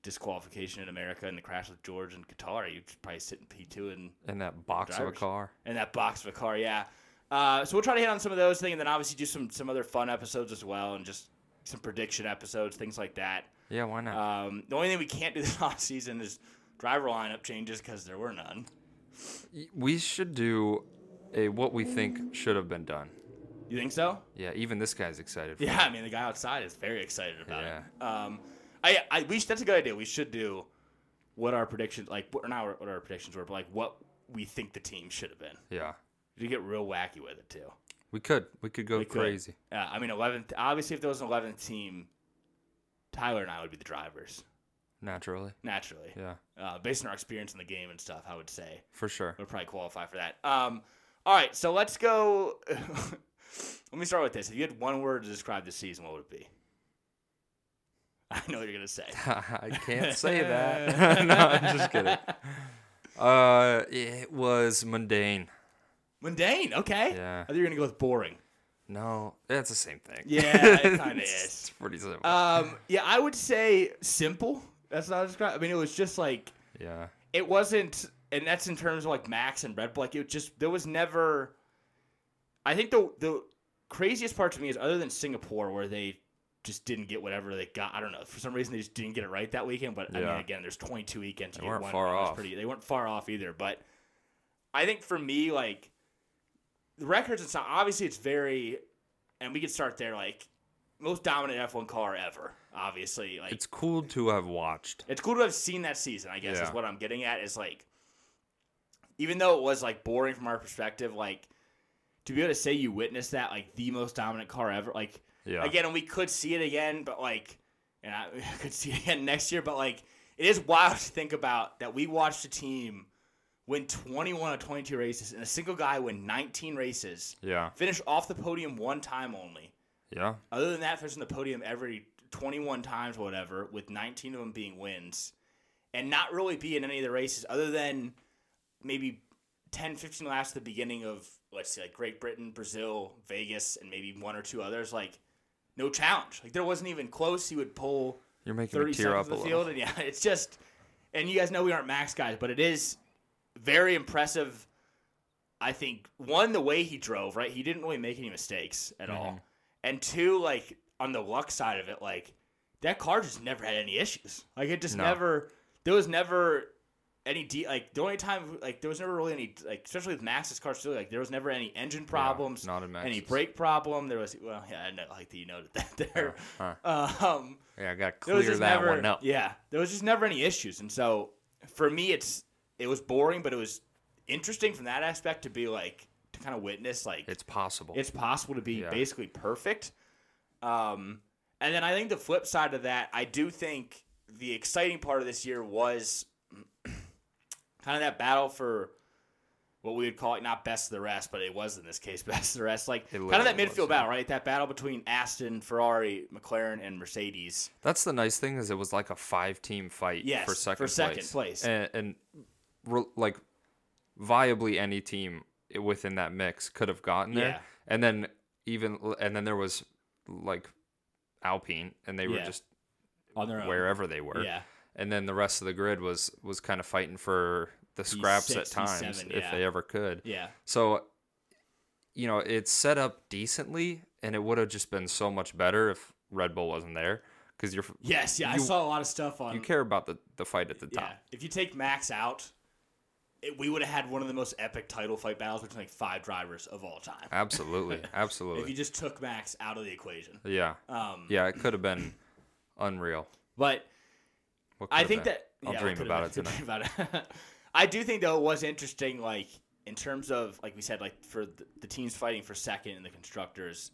Speaker 2: disqualification in America and the crash with George and Qatar. You'd probably sit in P two and
Speaker 1: in that box of a car.
Speaker 2: in that box of a car, yeah. Uh, so we'll try to hit on some of those things, and then obviously do some some other fun episodes as well, and just some prediction episodes, things like that.
Speaker 1: Yeah, why not?
Speaker 2: Um, the only thing we can't do this off season is driver lineup changes because there were none.
Speaker 1: We should do a what we think should have been done.
Speaker 2: You think so?
Speaker 1: Yeah, even this guy's excited. For
Speaker 2: Yeah, I mean the guy outside is very excited about
Speaker 1: Yeah.
Speaker 2: it. Um, I, I, we should, that's a good idea. We should do what our predictions, like, or not what our predictions were, but like what we think the team should have been.
Speaker 1: Yeah,
Speaker 2: You get real wacky with it too.
Speaker 1: we could. We could go
Speaker 2: We could.
Speaker 1: crazy.
Speaker 2: Yeah, I mean, eleventh. Obviously, if there was an eleventh team, Tyler and I would be the drivers
Speaker 1: Naturally.
Speaker 2: naturally.
Speaker 1: Yeah,
Speaker 2: Uh, based on our experience in the game and stuff, I would say
Speaker 1: for sure.
Speaker 2: we'd probably qualify for that. Um, all right, so let's go. Let me start with this. If you had one word to describe this season, what would it be? I know what you're gonna say.
Speaker 1: I can't say that. no, I'm just kidding. Uh, it was mundane.
Speaker 2: Mundane. Okay.
Speaker 1: Yeah.
Speaker 2: I thought you were gonna go with boring.
Speaker 1: No, it's the same thing.
Speaker 2: Yeah, it kinda
Speaker 1: It's-
Speaker 2: is.
Speaker 1: It's pretty simple.
Speaker 2: Um, yeah, I would say simple. That's not describe. I mean, it was just like
Speaker 1: yeah.
Speaker 2: it wasn't, and that's in terms of like Max and Red Bull. Like it just there was never. I think the the craziest part to me is other than Singapore where they just didn't get whatever they got. I don't know for some reason they just didn't get it right that weekend. But I mean, again, there's 22 weekends.
Speaker 1: They weren't
Speaker 2: one
Speaker 1: far. Off.
Speaker 2: Pretty, they weren't far off either. But I think for me, like the records and stuff. Obviously, it's very, and we could start there. Like most dominant F1 car ever. Obviously, like
Speaker 1: It's cool to have watched.
Speaker 2: it's cool to have seen that season, I guess, is what I'm getting at. Is like, even though it was like boring from our perspective, like to be able to say you witnessed that, like the most dominant car ever, like
Speaker 1: Yeah.
Speaker 2: again, and we could see it again, but like and I could see it again next year. But like, it is wild to think about that we watched a team win 21 of 22 races and a single guy win 19 races,
Speaker 1: Yeah.
Speaker 2: finish off the podium one time only.
Speaker 1: Yeah.
Speaker 2: Other than that, finish finishing the podium every 21 times, or whatever, with 19 of them being wins, and not really be in any of the races other than maybe 10, 15 laps at the beginning of, let's say, like Great Britain, Brazil, Vegas, and maybe one or two others. Like, no challenge. Like, there wasn't even close. He would pull
Speaker 1: You're making
Speaker 2: 30
Speaker 1: me tear
Speaker 2: seconds
Speaker 1: up a
Speaker 2: the
Speaker 1: little.
Speaker 2: and yeah, it's just, and you guys know we aren't max guys, but it is very impressive. I think one, the way he drove, right? He didn't really make any mistakes at all,
Speaker 1: Mm-hmm.
Speaker 2: and two, like on the luck side of it, like that car just never had any issues. Like it just
Speaker 1: No.
Speaker 2: never, there was never any de- like the only time like there was never really any like especially with Max's car still like there was never any engine problems,
Speaker 1: not in
Speaker 2: any brake problem. There was well, yeah, I know, like that you noted that there.
Speaker 1: Huh.
Speaker 2: Um,
Speaker 1: Yeah, I got to clear that
Speaker 2: never,
Speaker 1: one up.
Speaker 2: Yeah, there was just never any issues, and so for me, it's it was boring, but it was interesting from that aspect to be like to kind of witness like
Speaker 1: It's possible.
Speaker 2: it's possible to be
Speaker 1: Yeah.
Speaker 2: basically perfect. Um, and then I think the flip side of that, I do think the exciting part of this year was kind of that battle for what we would call it not best of the rest, but it was in this case best of the rest. Like kind of that midfield
Speaker 1: was, yeah.
Speaker 2: battle, right? That battle between Aston, Ferrari, McLaren, and Mercedes.
Speaker 1: That's the nice thing is it was like a five team fight
Speaker 2: Yes,
Speaker 1: for second
Speaker 2: for second
Speaker 1: place.
Speaker 2: place.
Speaker 1: And, and re- like viably any team within that mix could have gotten there.
Speaker 2: Yeah.
Speaker 1: And then even and then there was like Alpine and they were
Speaker 2: Yeah.
Speaker 1: just
Speaker 2: On their own.
Speaker 1: wherever they were.
Speaker 2: Yeah.
Speaker 1: And then the rest of the grid was was kind of fighting for the scraps at times
Speaker 2: E7,
Speaker 1: if they ever could.
Speaker 2: Yeah.
Speaker 1: So, you know, it's set up decently, and it would have just been so much better if Red Bull wasn't there, because you're
Speaker 2: Yes, yeah, I saw a lot of stuff on.
Speaker 1: you care about the the fight at the top.
Speaker 2: yeah, if you take Max out, it, we would have had one of the most epic title fight battles between like five drivers of all time.
Speaker 1: Absolutely, Absolutely.
Speaker 2: If you just took Max out of the equation.
Speaker 1: yeah,
Speaker 2: Um,
Speaker 1: yeah, it could have been unreal.
Speaker 2: but I think
Speaker 1: been?
Speaker 2: that
Speaker 1: I'll
Speaker 2: yeah,
Speaker 1: dream about it tonight.
Speaker 2: about it. I do think though it was interesting, like in terms of like we said, like for the, the teams fighting for second and the constructors.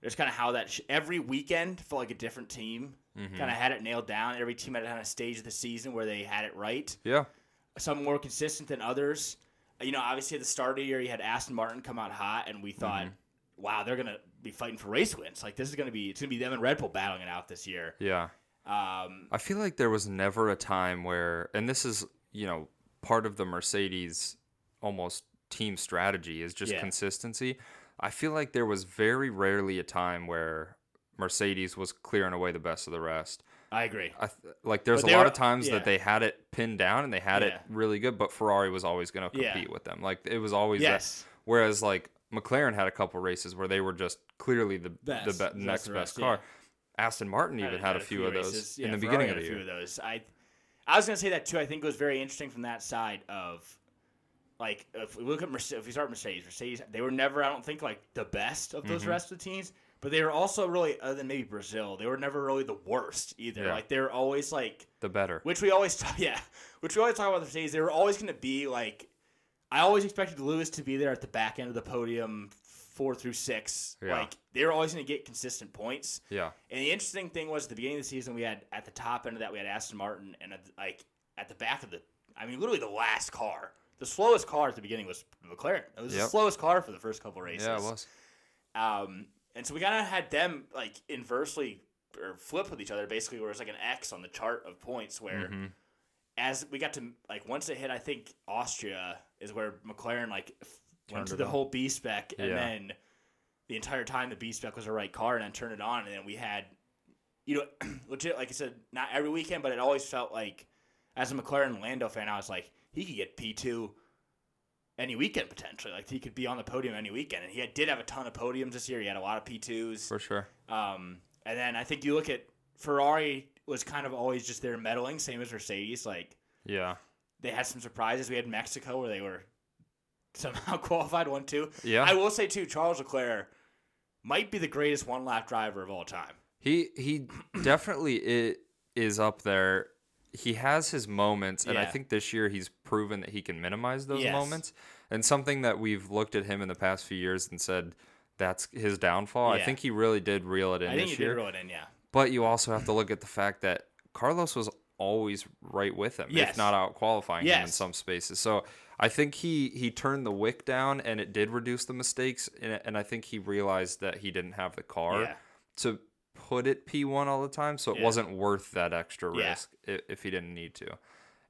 Speaker 2: There's kind of how that sh- every weekend felt like a different team.
Speaker 1: Mm-hmm.
Speaker 2: Kind of had it nailed down. Every team had a stage of the season where they had it right.
Speaker 1: Yeah,
Speaker 2: some more consistent than others. You know, obviously at the start of the year, you had Aston Martin come out hot, and we thought,
Speaker 1: Mm-hmm.
Speaker 2: wow, they're gonna be fighting for race wins. Like this is gonna be, it's gonna be them and Red Bull battling it out this year.
Speaker 1: yeah.
Speaker 2: Um,
Speaker 1: I feel like there was never a time where, and this is, you know, part of the Mercedes almost team strategy is just
Speaker 2: Yeah.
Speaker 1: consistency. I feel like there was very rarely a time where Mercedes was clearing away the best of the rest.
Speaker 2: I agree.
Speaker 1: I th- like there's a lot
Speaker 2: were-
Speaker 1: of times
Speaker 2: yeah.
Speaker 1: that they had it pinned down and they had it really good, but Ferrari was always going to
Speaker 2: Yeah.
Speaker 1: compete with them. Like it was always that-
Speaker 2: Yes.
Speaker 1: Whereas like McLaren had a couple races where they were just clearly the
Speaker 2: Best.
Speaker 1: the be- next
Speaker 2: the
Speaker 1: best car. Aston Martin even had, a few, of those in the
Speaker 2: Ferrari
Speaker 1: beginning
Speaker 2: had
Speaker 1: of the
Speaker 2: a
Speaker 1: year.
Speaker 2: few of those. I, I was gonna say that too. I think it was very interesting from that side of, like, if we look at Mercedes, if we start Mercedes, Mercedes, they were never, I don't think, like the best of
Speaker 1: Mm-hmm.
Speaker 2: those rest of the teams, but they were also really, other than maybe Brazil, they were never really the worst either.
Speaker 1: Yeah.
Speaker 2: Like they were always like
Speaker 1: The better.
Speaker 2: which we always talk, yeah, which we always talk about the Mercedes. They were always going to be like, I always expected Lewis to be there at the back end of the podium, four through six.
Speaker 1: Yeah.
Speaker 2: Like they were always going to get consistent points.
Speaker 1: Yeah.
Speaker 2: And the interesting thing was at the beginning of the season, we had at the top end of that we had Aston Martin, and at, like at the back of the, I mean, literally the last car, the slowest car at the beginning was McLaren. It was the slowest car for the first couple races.
Speaker 1: Yeah, it was.
Speaker 2: Um, and so we kind of had them like inversely or flip with each other, basically, where it's like an X on the chart of points. Where
Speaker 1: Mm-hmm.
Speaker 2: as we got to like once it hit, I think Austria is where McLaren like f- went to the
Speaker 1: on.
Speaker 2: whole B spec, and
Speaker 1: Yeah.
Speaker 2: then the entire time the B spec was the right car, and then turned it on, and then we had, you know, legit like I said, not every weekend, but it always felt like as a McLaren Lando fan, I was like he could get P two any weekend potentially. Like he could be on the podium any weekend, and he had, did have a ton of podiums this year. He had a lot of P twos.
Speaker 1: For sure.
Speaker 2: Um, and then I think you look at Ferrari was kind of always just there meddling, same as Mercedes. Like
Speaker 1: Yeah.
Speaker 2: they had some surprises. We had Mexico where they were somehow qualified one two.
Speaker 1: Yeah.
Speaker 2: I will say too, Charles Leclerc might be the greatest one lap driver of all time.
Speaker 1: He he definitely is up there. He has his moments, and I think this year he's proven that he can minimize those
Speaker 2: Yes.
Speaker 1: moments. And something that we've looked at him in the past few years and said that's his downfall. I think he really did reel it in
Speaker 2: I think
Speaker 1: this
Speaker 2: he
Speaker 1: year.
Speaker 2: did roll it in, yeah.
Speaker 1: But you also have to look at the fact that Carlos was always right with him,
Speaker 2: Yes.
Speaker 1: if not out qualifying him in some spaces. So I think he he turned the wick down, and it did reduce the mistakes. And, and I think he realized that he didn't have the car
Speaker 2: Yeah.
Speaker 1: to put it P one all the time, so it
Speaker 2: Yeah.
Speaker 1: wasn't worth that extra
Speaker 2: Yeah.
Speaker 1: risk if, if he didn't need to.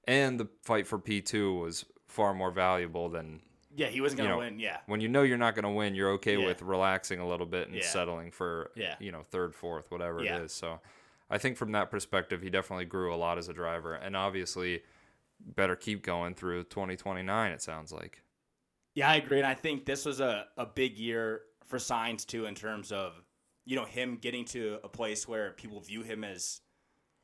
Speaker 1: And the fight for P two was far more valuable than
Speaker 2: Yeah, he wasn't gonna
Speaker 1: know,
Speaker 2: win. Yeah,
Speaker 1: when you know you're not going to win, you're okay
Speaker 2: Yeah.
Speaker 1: with relaxing a little bit and
Speaker 2: Yeah.
Speaker 1: settling for
Speaker 2: Yeah.
Speaker 1: you know third, fourth, whatever
Speaker 2: Yeah.
Speaker 1: it is. So I think from that perspective, he definitely grew a lot as a driver, and obviously better keep going through 2029. It sounds like.
Speaker 2: yeah, I agree, and I think this was a, a big year for Sainz too in terms of you know him getting to a place where people view him as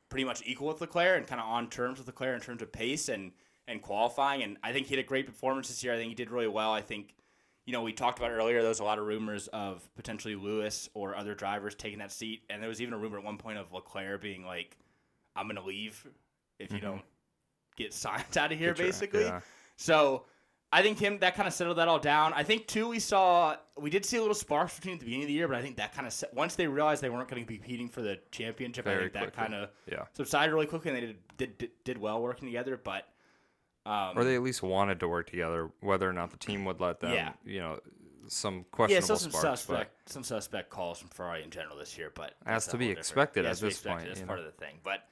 Speaker 2: pretty much equal with Leclerc and kind of on terms with Leclerc in terms of pace and and qualifying. And I think he had a great performance this year. I think he did really well. I think, you know, we talked about earlier, there was a lot of rumors of potentially Lewis or other drivers taking that seat. And there was even a rumor at one point of Leclerc being like, I'm going to leave if you
Speaker 1: Mhm.
Speaker 2: don't get Sainz out of here,
Speaker 1: Good
Speaker 2: basically.
Speaker 1: Yeah.
Speaker 2: So I think him that kind of settled that all down. I think too we saw we did see a little sparks between at the beginning of the year, but I think that kind of set, once they realized they weren't going to be competing for the championship, I
Speaker 1: Very
Speaker 2: think that kind of
Speaker 1: Yeah.
Speaker 2: subsided really quickly, and they did did, did, well working together. But um,
Speaker 1: Or they at least wanted to work together, whether or not the team would let them.
Speaker 2: Yeah.
Speaker 1: You know, some
Speaker 2: yeah,
Speaker 1: questionable
Speaker 2: still some
Speaker 1: sparks,
Speaker 2: suspect some suspect calls from Ferrari in general this year, but that's
Speaker 1: to be
Speaker 2: different-
Speaker 1: expected
Speaker 2: yeah,
Speaker 1: at this point,
Speaker 2: expected. It's
Speaker 1: you
Speaker 2: part
Speaker 1: know?
Speaker 2: of the thing, but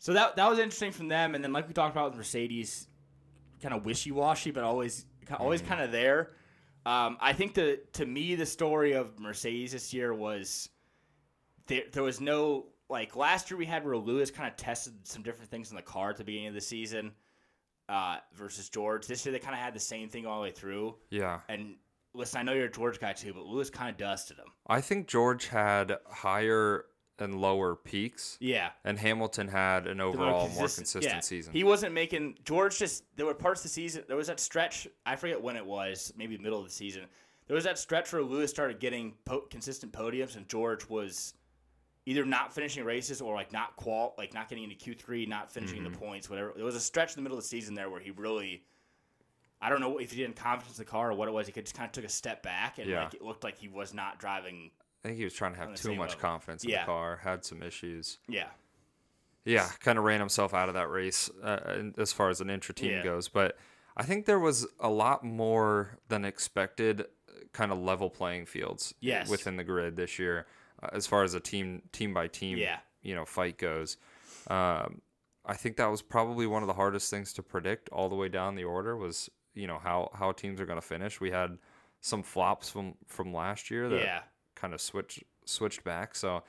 Speaker 2: so that that was interesting from them, and then like we talked about with Mercedes, kind of wishy washy, but always always
Speaker 1: Mm-hmm.
Speaker 2: kind of there. Um, I think the to me the story of Mercedes this year was there. There was no like last year we had where Lewis kind of tested some different things in the car at the beginning of the season uh, versus George. This year they kind of had the same thing all the way through.
Speaker 1: yeah.
Speaker 2: And listen, I know you're a George guy too, but Lewis kind of dusted him.
Speaker 1: I think George had higher and lower peaks,
Speaker 2: Yeah.
Speaker 1: and Hamilton had an overall more
Speaker 2: consistent- yeah.
Speaker 1: season.
Speaker 2: He wasn't making George just there were parts of the season there was that stretch I forget when it was, maybe middle of the season. There was that stretch where Lewis started getting po- consistent podiums and George was either not finishing races or like not qual like not getting into Q3, not finishing
Speaker 1: Mm-hmm.
Speaker 2: the points, whatever. There was a stretch in the middle of the season there where he really I don't know if he didn't confidence in the car or what it was. He could just kind of took a step back and
Speaker 1: Yeah.
Speaker 2: like it looked like he was not driving.
Speaker 1: I think he was trying to have too much
Speaker 2: level.
Speaker 1: confidence in
Speaker 2: Yeah.
Speaker 1: the car, had some issues.
Speaker 2: Yeah,
Speaker 1: Yeah, kind of ran himself out of that race uh, as far as an intra team
Speaker 2: Yeah.
Speaker 1: goes. But I think there was a lot more than expected, uh, kind of level playing fields
Speaker 2: Yes.
Speaker 1: within the grid this year, uh, as far as a team team by team
Speaker 2: Yeah.
Speaker 1: you know fight goes. Um, I think that was probably one of the hardest things to predict all the way down the order was you know how how teams are going to finish. We had some flops from from last year that
Speaker 2: yeah.
Speaker 1: Kind of switch switched back. So,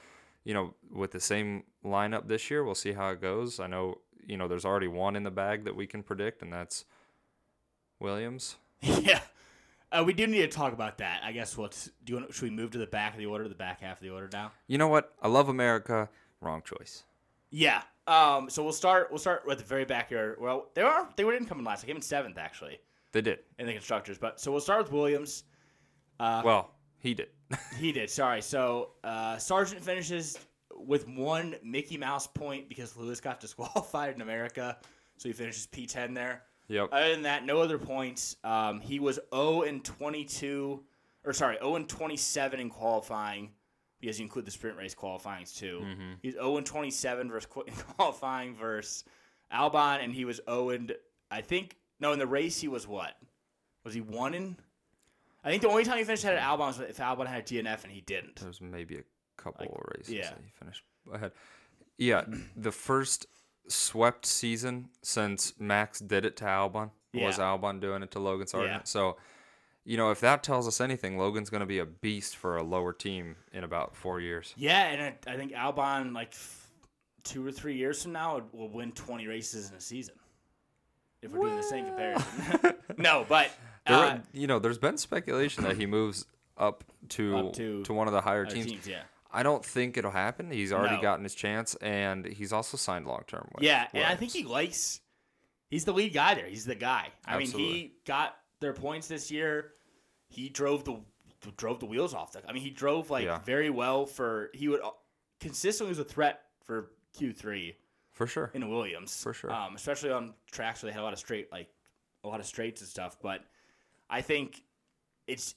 Speaker 1: you know, with the same lineup this year, we'll see how it goes. I know, you know, there's already one in the bag that we can predict, and that's Williams.
Speaker 2: Yeah. Uh, we do need to talk about that. I guess what do you want? Should we move to the back of the order, the back half of the order now?
Speaker 1: You know what? I love America. Wrong choice.
Speaker 2: Yeah. Um. So we'll start. We'll start with the very back here. Well, they are. They didn't come in last. They came in seventh actually
Speaker 1: They did.
Speaker 2: in the constructors. But so we'll start with Williams. Uh,
Speaker 1: Well, he did.
Speaker 2: He did. Sorry. So uh, Sargeant finishes with one Mickey Mouse point because Lewis got disqualified in America, so he finishes P10 there.
Speaker 1: yep.
Speaker 2: Other than that, no other points. Um, he was 0 and 22, or sorry, 0 and 27 in qualifying because you include the sprint race qualifyings too.
Speaker 1: Mhm.
Speaker 2: He's 0 and 27 versus qualifying versus Albon, and he was 0 and I think no in the race he was what? Was he one in? I think the only time he finished ahead of Albon was if Albon had a DNF and he didn't.
Speaker 1: There was maybe a couple
Speaker 2: Like,
Speaker 1: of races
Speaker 2: yeah.
Speaker 1: that he finished ahead. Yeah, the first swept season since Max did it to Albon was Albon doing it to Logan Sargeant.
Speaker 2: Yeah.
Speaker 1: So, you know, if that tells us anything, Logan's going to be a beast for a lower team in about four years.
Speaker 2: Yeah, and I, I think Albon like two or three years from now will win 20 races in a season. If we're doing the same comparison. no, but
Speaker 1: There,
Speaker 2: uh,
Speaker 1: you know, there's been speculation that he moves up to
Speaker 2: Up to
Speaker 1: to one of the higher teams.
Speaker 2: teams, yeah.
Speaker 1: I don't think it'll happen. He's already
Speaker 2: No.
Speaker 1: gotten his chance, and he's also signed long term. with
Speaker 2: Yeah, and I think he likes. He's the lead guy there. He's the guy. I mean, he got their points this year. He drove the drove the wheels off the. I mean, he drove like
Speaker 1: Yeah.
Speaker 2: very well for. He would consistently was a threat for Q three
Speaker 1: for sure.
Speaker 2: in Williams
Speaker 1: For sure.
Speaker 2: um, especially on tracks where they had a lot of straight like a lot of straights and stuff. But I think it's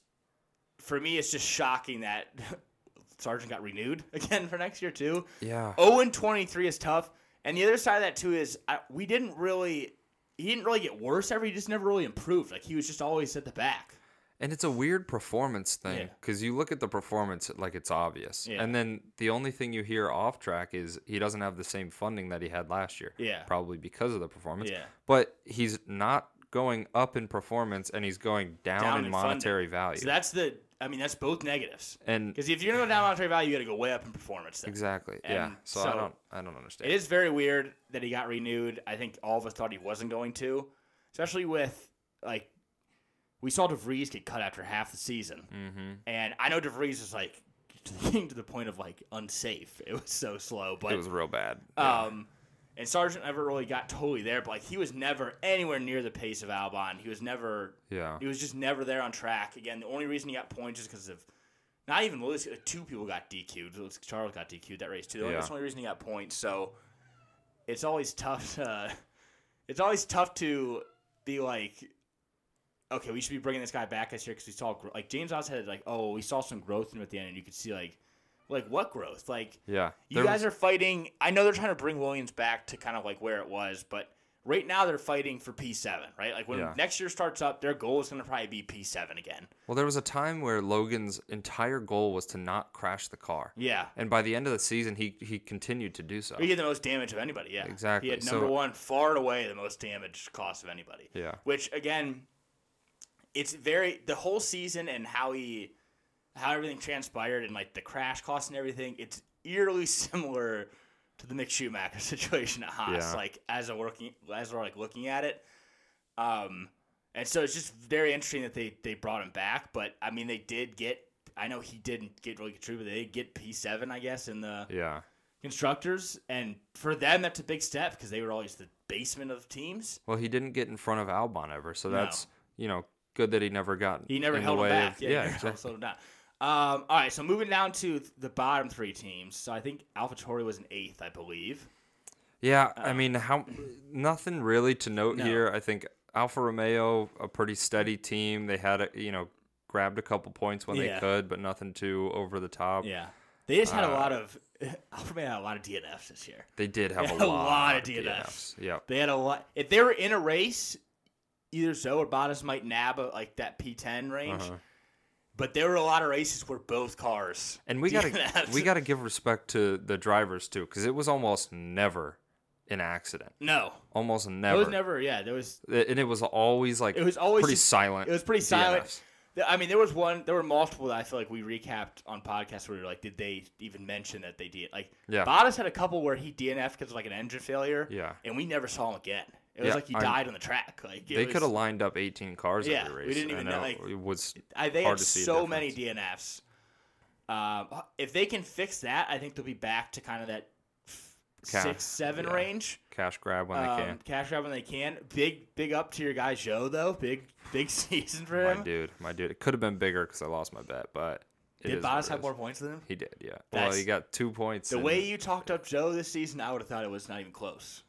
Speaker 2: for me, it's just shocking that Sargeant got renewed again for next year too.
Speaker 1: Yeah.
Speaker 2: 0 and 23 is tough. And the other side of that too is I, we didn't really he didn't really get worse ever. He just never really improved. Like he was just always at the back.
Speaker 1: And it's a weird performance thing
Speaker 2: Yeah.
Speaker 1: because you look at the performance like it's obvious,
Speaker 2: Yeah.
Speaker 1: and then the only thing you hear off track is he doesn't have the same funding that he had last year.
Speaker 2: Yeah.
Speaker 1: probably because of the performance.
Speaker 2: Yeah.
Speaker 1: but he's not going up in performance, and he's going down,
Speaker 2: Down
Speaker 1: in
Speaker 2: in
Speaker 1: monetary value.
Speaker 2: So that's the I mean that's both negatives.
Speaker 1: and
Speaker 2: Because if you're gonna go down monetary value, you got to go way up in performance. Then.
Speaker 1: exactly, yeah.
Speaker 2: And
Speaker 1: So, I don't, I don't understand.
Speaker 2: It is very weird that he got renewed. I think all of us thought he wasn't going to, especially with like we saw de Vries get cut after half the season,
Speaker 1: mm-hmm.
Speaker 2: and I know de Vries is like to the point of like unsafe. It was so slow, but
Speaker 1: it was real bad. Yeah.
Speaker 2: um, and Sargeant never really got totally there. But like he was never anywhere near the pace of Albon. He was never.
Speaker 1: yeah,
Speaker 2: He was just never there on track. Again, the only reason he got points is because of not even Lewis. Two people got DQ'd. Charles got DQ'd that race too.
Speaker 1: Yeah.
Speaker 2: That's the only reason he got points. So it's always tough. To, it's always tough to be like, okay, we should be bringing this guy back this year because we saw like James Vowles had like, oh, we saw some growth in him at the end, and you could see like, like what growth? Like
Speaker 1: yeah.
Speaker 2: you guys
Speaker 1: was-
Speaker 2: are fighting. I know they're trying to bring Williams back to kind of like where it was, but right now they're fighting for P7, right? Like when
Speaker 1: Yeah.
Speaker 2: next year starts up, their goal is going to probably be P7 again.
Speaker 1: Well, there was a time where Logan's entire goal was to not crash the car.
Speaker 2: Yeah.
Speaker 1: And by the end of the season, he he continued to do so.
Speaker 2: He had the most damage of anybody, yeah.
Speaker 1: Exactly.
Speaker 2: He had
Speaker 1: So-
Speaker 2: number one, far and away, the most damage cost of anybody.
Speaker 1: Yeah.
Speaker 2: Which again, it's very the whole season and how he how everything transpired and like the crash costs and everything, it's eerily similar to the Mick Schumacher situation at Haas.
Speaker 1: Yeah.
Speaker 2: Like as a working as we're like looking at it. Um and so it's just very interesting that they they brought him back. But I mean they did get I know he didn't get really contribute, but they did get P seven, I guess, in the
Speaker 1: Yeah.
Speaker 2: constructors, and for them that's a big step because they were always the basement of teams.
Speaker 1: Well, he didn't get in front of Albon ever, so
Speaker 2: No.
Speaker 1: that's you know good that he never got.
Speaker 2: He never held
Speaker 1: way
Speaker 2: back.
Speaker 1: Of,
Speaker 2: yeah,
Speaker 1: yeah, exactly.
Speaker 2: slowed them down. Um, all right, Zhou moving down to the bottom three teams. So I think AlphaTauri was an eighth, I believe.
Speaker 1: Yeah, I mean, how nothing really to note
Speaker 2: No.
Speaker 1: here. I think Alfa Romeo, a pretty steady team. They had a, you know grabbed a couple points when
Speaker 2: Yeah.
Speaker 1: they could, but nothing too over the top.
Speaker 2: Yeah, they just had a
Speaker 1: Uh,
Speaker 2: lot of Alfa Romeo had a lot of DNFs this year.
Speaker 1: They did have
Speaker 2: They
Speaker 1: a
Speaker 2: had a
Speaker 1: lot,
Speaker 2: lot of
Speaker 1: of
Speaker 2: DNFs.
Speaker 1: Yeah,
Speaker 2: They had a lot. If they were in a race, either so or Bottas might nab a, like that P10 range.
Speaker 1: Uh-huh.
Speaker 2: But there were a lot of races where both cars
Speaker 1: And we gotta
Speaker 2: DNF'd.
Speaker 1: we gotta give respect to the drivers too, because it was almost never an accident.
Speaker 2: no.
Speaker 1: Almost never.
Speaker 2: was never. Yeah, there was.
Speaker 1: and it was always like
Speaker 2: It was always
Speaker 1: pretty
Speaker 2: just-
Speaker 1: silent.
Speaker 2: It was pretty silent.
Speaker 1: DNFs.
Speaker 2: I mean, there was one. There were multiple that I feel like we recapped on podcasts where we were like, did they even mention that they did? Like,
Speaker 1: Yeah.
Speaker 2: Bottas had a couple where he DNF'd because of like an engine failure.
Speaker 1: Yeah.
Speaker 2: and we never saw him again. It was
Speaker 1: Yeah,
Speaker 2: like he died on the track. Like
Speaker 1: They could have lined up 18 cars
Speaker 2: Yeah,
Speaker 1: every
Speaker 2: we
Speaker 1: race.
Speaker 2: didn't even
Speaker 1: and
Speaker 2: know,
Speaker 1: it-
Speaker 2: like-
Speaker 1: it was
Speaker 2: I, they
Speaker 1: hard
Speaker 2: had
Speaker 1: to see
Speaker 2: so many. DNFs. Um, if they can fix that, I think they'll be back to kind of that f-
Speaker 1: Ca-
Speaker 2: six, seven
Speaker 1: yeah.
Speaker 2: range.
Speaker 1: cash grab when
Speaker 2: um,
Speaker 1: they can.
Speaker 2: Cash grab when they can. Big, big up to your guy Zhou though. Big, big season for
Speaker 1: My
Speaker 2: him.
Speaker 1: dude, my dude. It could have been bigger because I lost my bet, but it
Speaker 2: Did Bottas have more points than him?
Speaker 1: He did, yeah. well,
Speaker 2: That's-
Speaker 1: he got two points.
Speaker 2: The way you talked up Zhou this season, I would have thought it was not even close.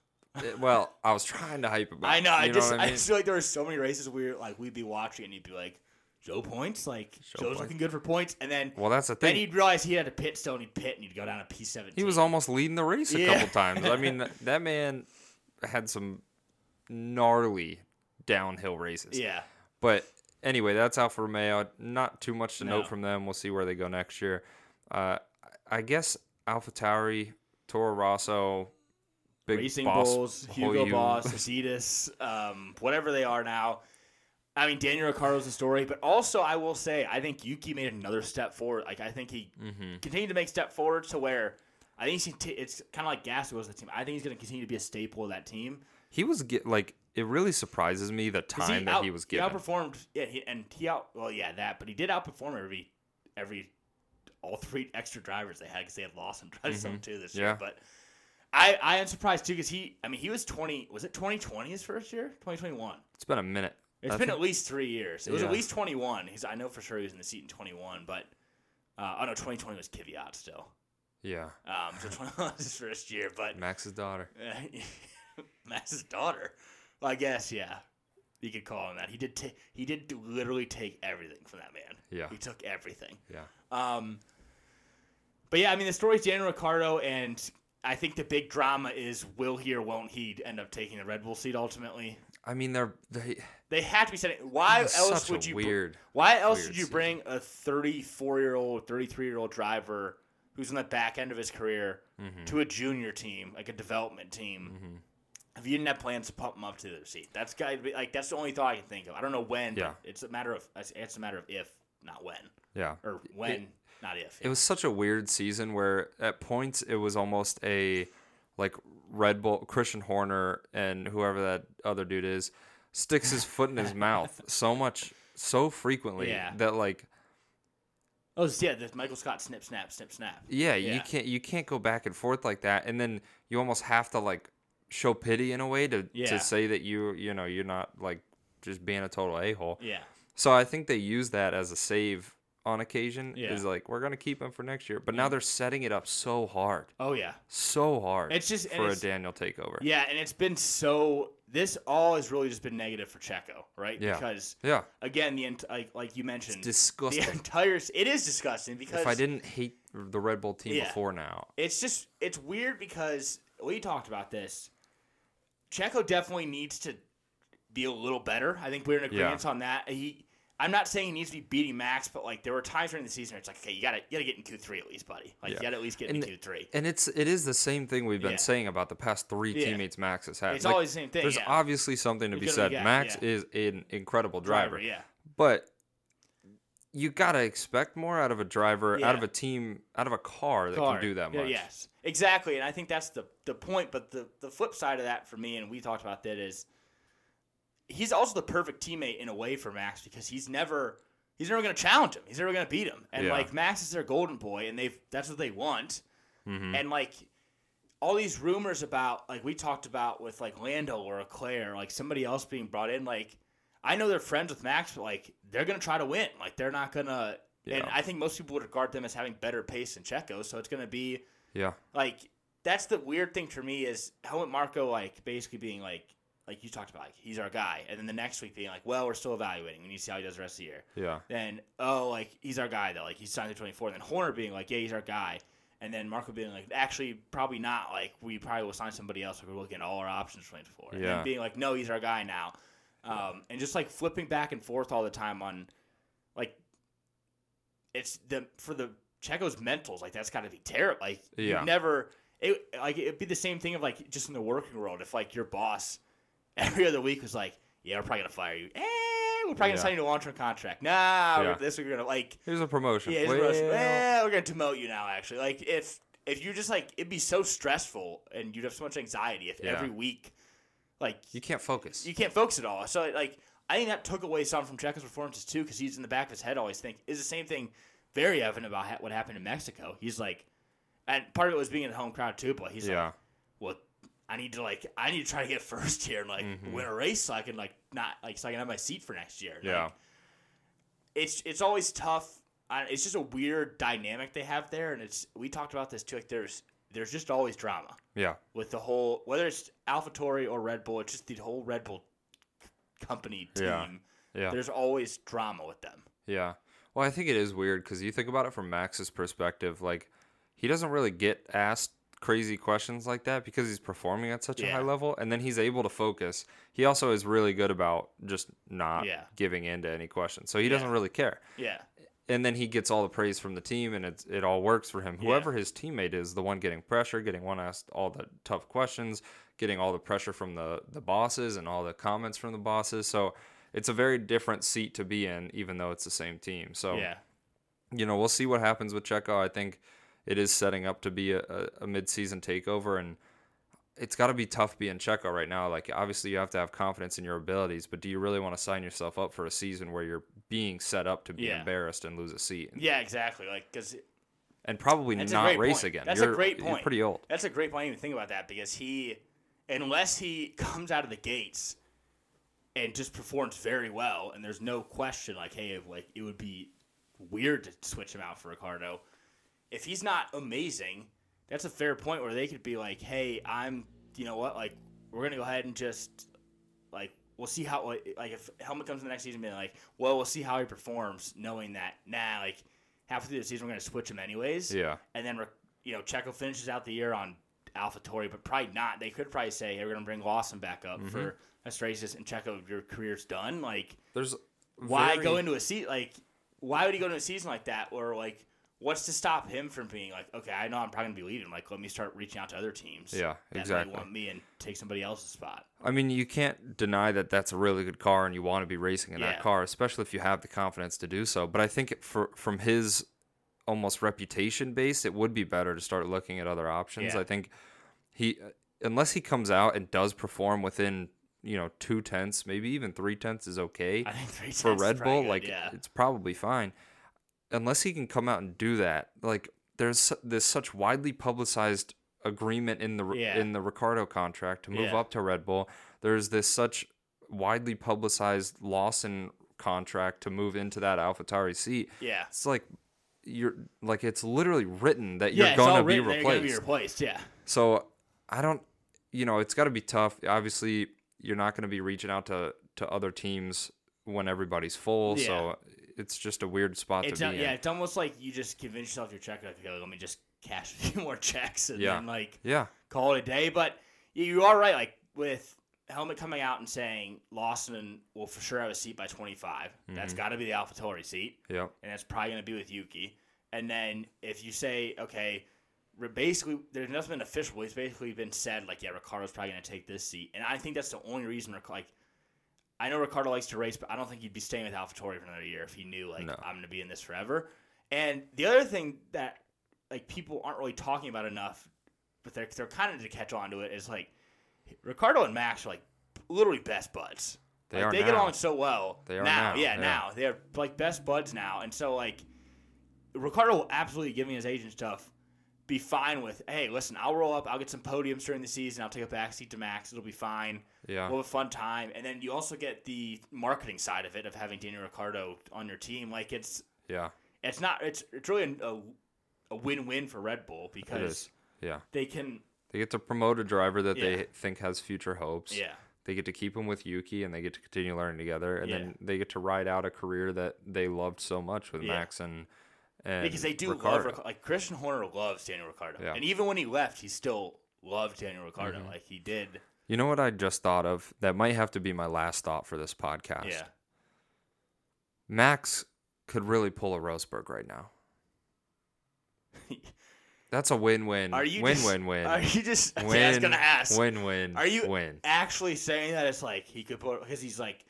Speaker 1: It- well, I was trying to hype about.
Speaker 2: I know. I just, I,
Speaker 1: I
Speaker 2: just feel like there were so many races where like we'd be watching and you'd be like, Zhou points, like
Speaker 1: Zhou
Speaker 2: Zhou's
Speaker 1: points.
Speaker 2: looking good for points, and then
Speaker 1: well, that's the
Speaker 2: then he'd realize he had a pit still and he'd pit and he'd go down to P seventeen.
Speaker 1: He was almost leading the race a
Speaker 2: Yeah.
Speaker 1: couple times. I mean, that, that man had some gnarly downhill races.
Speaker 2: yeah.
Speaker 1: But anyway, that's Alfa Romeo. Not too much to
Speaker 2: No.
Speaker 1: note from them. We'll see where they go next year. Uh, I guess Alpha Tauri, Toro Rosso, big
Speaker 2: Racing
Speaker 1: boss,
Speaker 2: Bulls, Hugo. Boss, Mercedes, um, whatever they are now. I mean, Daniel Ricciardo's a story, but also I will say I think Yuki made another step forward. Like I think he
Speaker 1: Mm-hmm.
Speaker 2: continued to make step forward to where I think he's, conti- it's kind of like Gasly was the team. I think he's going to continue to be a staple of that team.
Speaker 1: He was get, like it really surprises me the time that
Speaker 2: out-
Speaker 1: he was given.
Speaker 2: outperformed, yeah, he, and he out. Well, yeah, that, but he did outperform every every all three extra drivers they had because they had Lawson drive some too this year.
Speaker 1: Mm-hmm.
Speaker 2: But I I am surprised too because he, I mean, he was twenty. Was it twenty twenty his first year? Twenty twenty one.
Speaker 1: it's been a minute.
Speaker 2: It's
Speaker 1: I
Speaker 2: been
Speaker 1: think-
Speaker 2: at least three years. It was at least twenty one. He's I know for sure he was in the seat in twenty one, but uh, oh no, twenty twenty was Kvyat still.
Speaker 1: yeah,
Speaker 2: Um, so twenty one was his first year, but
Speaker 1: Max's daughter.
Speaker 2: Max's daughter. Well, I guess yeah, you could call him that. He did. ta- he did literally take everything from that man.
Speaker 1: Yeah.
Speaker 2: he took everything.
Speaker 1: Yeah,
Speaker 2: Um, But yeah, I mean the story's Daniel Ricciardo and I think the big drama is will he or won't he end up taking the Red Bull seat ultimately?
Speaker 1: I mean, they're they.
Speaker 2: They have to be setting. Why else would you?
Speaker 1: weird-
Speaker 2: why else
Speaker 1: weird
Speaker 2: would you
Speaker 1: season.
Speaker 2: bring a 34 year old, 33 year old driver who's in the back end of his career
Speaker 1: Mm-hmm.
Speaker 2: to a junior team, like a development team? If you didn't have plans to pump him up to the seat, that's got be like that's the only thought I can think of. I don't know when.
Speaker 1: Yeah.
Speaker 2: it's a matter of it's a matter of if, not when,
Speaker 1: Yeah.
Speaker 2: or when, not if.
Speaker 1: It was such a weird season where at points it was almost a like Red Bull Christian Horner and whoever that other dude is sticks his foot in his mouth so much so frequently
Speaker 2: Yeah.
Speaker 1: that like
Speaker 2: Oh yeah, the Michael Scott snip snap snip snap.
Speaker 1: yeah,
Speaker 2: Yeah.
Speaker 1: you can't you can't go back and forth like that and then you almost have to like show pity in a way to
Speaker 2: Yeah.
Speaker 1: to say that you you know you're not like just being a total a-hole.
Speaker 2: Yeah,
Speaker 1: So I think they use that as a save on occasion
Speaker 2: Yeah.
Speaker 1: is like we're going to keep him for next year. But now mm. they're setting it up so hard.
Speaker 2: oh yeah,
Speaker 1: so hard
Speaker 2: It's just-
Speaker 1: for a Daniel takeover.
Speaker 2: yeah, and it's been so. This all has really just been negative for Checo, right?
Speaker 1: Yeah.
Speaker 2: Because
Speaker 1: Yeah.
Speaker 2: again, the like like you mentioned,
Speaker 1: disgusting.
Speaker 2: the entire it is disgusting because
Speaker 1: If I didn't hate the Red Bull team
Speaker 2: Yeah.
Speaker 1: before now,
Speaker 2: it's just it's weird because we talked about this. Checo definitely needs to be a little better. I think we're in
Speaker 1: Yeah.
Speaker 2: agreement on that. He, I'm not saying he needs to be beating Max, but like there were times during the season where it's like, okay, you gotta you gotta get in Q three at least, buddy. Like
Speaker 1: Yeah.
Speaker 2: you gotta at least get in Q three.
Speaker 1: and it's it is the same thing we've been
Speaker 2: Yeah.
Speaker 1: saying about the past three
Speaker 2: Yeah.
Speaker 1: teammates Max has had.
Speaker 2: It's
Speaker 1: Like,
Speaker 2: always the same thing.
Speaker 1: There's obviously something to be said.
Speaker 2: be-
Speaker 1: Max is an incredible driver,
Speaker 2: yeah.
Speaker 1: but you gotta expect more out of a driver, out of a team, out of a car that
Speaker 2: Car.
Speaker 1: can do that
Speaker 2: Yeah,
Speaker 1: much.
Speaker 2: yes, exactly. And I think that's the the point. But the the flip side of that for me, and we talked about that, is he's also the perfect teammate in a way for Max because he's never he's never going to challenge him. He's never going to beat him. And
Speaker 1: Yeah.
Speaker 2: like Max is their golden boy, and they've that's what they want.
Speaker 1: Mhm.
Speaker 2: And like all these rumors about like we talked about with like Lando or Leclerc, like somebody else being brought in, like. I know they're friends with Max, but like they're gonna try to win. Like they're not gonna. And I think most people would regard them as having better pace than Checo, so it's gonna be
Speaker 1: Yeah.
Speaker 2: like that's the weird thing for me is Helmut Marko like basically being like like you talked about like he's our guy, and then the next week being like, well, we're still evaluating. We need to see how he does the rest of the year.
Speaker 1: Yeah.
Speaker 2: Then oh like he's our guy though, like he's signed to twenty four. Then Horner being like, yeah, he's our guy. And then Marko being like, actually, probably not. Like, we probably will sign somebody else. Like, we're looking at all our options for 24. And
Speaker 1: Yeah.
Speaker 2: then being like, no, he's our guy now. Um, and just like flipping back and forth all the time on, like, it's the for the Checo's mentals. Like, that's got to be terrible. Like,
Speaker 1: Yeah.
Speaker 2: you've never. It like it'd be the same thing of like just in the working world. If like your boss every other week was like, yeah, we're probably gonna fire you. Eh, we're probably gonna
Speaker 1: Yeah.
Speaker 2: sign you to a long term contract. Nah,
Speaker 1: Yeah.
Speaker 2: this week we're gonna like
Speaker 1: Here's a promotion.
Speaker 2: yeah, it's
Speaker 1: Well,
Speaker 2: gross. Well, we're gonna demote you now. Actually, like if if you're just like it'd be so stressful and you'd have so much anxiety if
Speaker 1: Yeah.
Speaker 2: every week, like
Speaker 1: you can't focus.
Speaker 2: you can't focus at all. So like I think that took away some from Checo's performances too, because he's in the back of his head always think is the same thing. Very evident about ha- what happened in Mexico. He's like, and part of it was being in the home crowd too. But he's
Speaker 1: yeah.
Speaker 2: like, I need to like I need to try to get first here and like
Speaker 1: Mhm.
Speaker 2: win a race so I can like not like so I can have my seat for next year.
Speaker 1: Yeah.
Speaker 2: Like, it's it's always tough. I, it's just a weird dynamic they have there, and it's we talked about this too. Like there's there's just always drama
Speaker 1: Yeah.
Speaker 2: with the whole whether it's AlphaTauri or Red Bull. It's just the whole Red Bull company team.
Speaker 1: Yeah. Yeah.
Speaker 2: There's always drama with them.
Speaker 1: Yeah. Well, I think it is weird because you think about it from Max's perspective. Like, he doesn't really get asked crazy questions like that because he's performing at such a high level, and then he's able to focus. He also is really good about just not
Speaker 2: Yeah.
Speaker 1: giving in to any questions, so he
Speaker 2: Yeah.
Speaker 1: doesn't really care.
Speaker 2: Yeah,
Speaker 1: And then he gets all the praise from the team, and it's it all works for him.
Speaker 2: Yeah.
Speaker 1: Whoever his teammate is, the one getting pressure, getting one asked all the tough questions, getting all the pressure from the the bosses and all the comments from the bosses. So it's a very different seat to be in, even though it's the same team. So
Speaker 2: yeah,
Speaker 1: you know, we'll see what happens with Checo. I think it is setting up to be a, a, mid-season takeover, and it's got to be tough being Checo right now. Like, obviously, you have to have confidence in your abilities, but do you really want to sign yourself up for a season where you're being set up to be
Speaker 2: Yeah.
Speaker 1: embarrassed and lose a seat, and,
Speaker 2: yeah, exactly. Like because
Speaker 1: and probably not race
Speaker 2: point.
Speaker 1: again?
Speaker 2: That's a
Speaker 1: You're- a
Speaker 2: great
Speaker 1: You're
Speaker 2: point.
Speaker 1: pretty old.
Speaker 2: That's a great point. I didn't even think about that because he, unless he comes out of the gates and just performs very well, and there's no question, like, hey, like it would be weird to switch him out for Ricciardo. If he's not amazing, that's a fair point where they could be like, hey, I'm, you know what, like we're gonna go ahead and just like we'll see how like if Helmut comes in the next season, being like, well, we'll see how he performs, knowing that nah, like halfway through the season we're going to switch him anyways.
Speaker 1: Yeah.
Speaker 2: And then you know Checo finishes out the year on AlphaTauri, but probably not. They could probably say, "Hey, we're going to bring Lawson back up
Speaker 1: Mm-hmm.
Speaker 2: for races and Checo, your career's done." Like,
Speaker 1: There's
Speaker 2: why
Speaker 1: very-
Speaker 2: go into a season like? Why would he go into a season like that? Or like, what's to stop him from being like, okay, I know I'm probably gonna be leaving. Like, let me start reaching out to other teams.
Speaker 1: Yeah, exactly.
Speaker 2: Might want me and take somebody else's spot.
Speaker 1: I mean, you can't deny that that's a really good car and you want to be racing in
Speaker 2: Yeah.
Speaker 1: that car, especially if you have the confidence to do so. But I think for from his almost reputation base, it would be better to start looking at other options.
Speaker 2: Yeah.
Speaker 1: I think he, unless he comes out and does perform within you know two tenths, maybe even three tenths is okay
Speaker 2: I think three
Speaker 1: for Red Bull.
Speaker 2: good,
Speaker 1: like
Speaker 2: yeah.
Speaker 1: it's probably fine, unless he can come out and do that. Like there's this such widely publicized agreement in the
Speaker 2: Yeah.
Speaker 1: in the Ricciardo contract to move
Speaker 2: Yeah.
Speaker 1: up to Red Bull. There's this such widely publicized Lawson contract to move into that AlphaTauri seat.
Speaker 2: yeah.
Speaker 1: It's like you're like it's literally written that
Speaker 2: Yeah,
Speaker 1: you're gonna be
Speaker 2: written you're gonna
Speaker 1: replaced.
Speaker 2: be replaced. Yeah.
Speaker 1: So I don't, you know, it's got to be tough. Obviously, you're not going to be reaching out to to other teams when everybody's full.
Speaker 2: Yeah.
Speaker 1: So it's just a weird spot
Speaker 2: It's
Speaker 1: to
Speaker 2: not,
Speaker 1: be
Speaker 2: yeah,
Speaker 1: in.
Speaker 2: it's almost like you just convince yourself you're checking. Like, okay, let me just cash a few more checks and
Speaker 1: Yeah.
Speaker 2: then like
Speaker 1: Yeah,
Speaker 2: call it a day. But you are right. Like with Helmut coming out and saying Lawson will for sure have a seat by 25. That's
Speaker 1: Mm-hmm.
Speaker 2: got to be the Alpha seat,
Speaker 1: yeah,
Speaker 2: and that's probably going to be with Yuki. And then if you say, okay, basically there's nothing official. It's basically been said like, yeah, Ricciardo's probably going to take this seat, and I think that's the only reason. Like, I know Ricciardo likes to race, but I don't think he'd be staying with AlphaTauri for another year if he knew like
Speaker 1: No.
Speaker 2: I'm going to be in this forever. And the other thing that like people aren't really talking about enough, but they're they're kind of to catch on to it is like Ricciardo and Max are like literally best buds.
Speaker 1: They
Speaker 2: Like,
Speaker 1: are
Speaker 2: they get
Speaker 1: now.
Speaker 2: along so well.
Speaker 1: They are
Speaker 2: now.
Speaker 1: now,
Speaker 2: Yeah,
Speaker 1: yeah.
Speaker 2: now they're like best buds now, and so like Ricciardo will absolutely give me his agent stuff. Be fine with, hey, listen, I'll roll up, I'll get some podiums during the season, I'll take a backseat to Max, it'll be fine.
Speaker 1: yeah,
Speaker 2: We'll have a fun time, and then you also get the marketing side of it of having Daniel Ricciardo on your team. Like it's
Speaker 1: yeah.
Speaker 2: it's not it's it's really a, a win win for Red Bull because.
Speaker 1: Yeah,
Speaker 2: they can
Speaker 1: they get to promote a driver that
Speaker 2: Yeah.
Speaker 1: they think has future hopes.
Speaker 2: yeah
Speaker 1: They get to keep him with Yuki, and they get to continue learning together, and
Speaker 2: Yeah.
Speaker 1: then they get to ride out a career that they loved so much with
Speaker 2: Yeah.
Speaker 1: Max and and
Speaker 2: because they do
Speaker 1: Ricciardo.
Speaker 2: love like Christian Horner loves Daniel Ricciardo,
Speaker 1: Yeah.
Speaker 2: and even when he left, he still loved Daniel Ricciardo.
Speaker 1: Mm-hmm.
Speaker 2: Like he did.
Speaker 1: You know what I just thought of? That might have to be my last thought for this podcast.
Speaker 2: Yeah.
Speaker 1: Max could really pull a Rosberg right now. That's a win-win.
Speaker 2: Are you
Speaker 1: win
Speaker 2: just,
Speaker 1: win win?
Speaker 2: Are you just?
Speaker 1: win,
Speaker 2: I was gonna ask.
Speaker 1: Win win.
Speaker 2: Are you
Speaker 1: win?
Speaker 2: actually saying that it's like he could put because he's like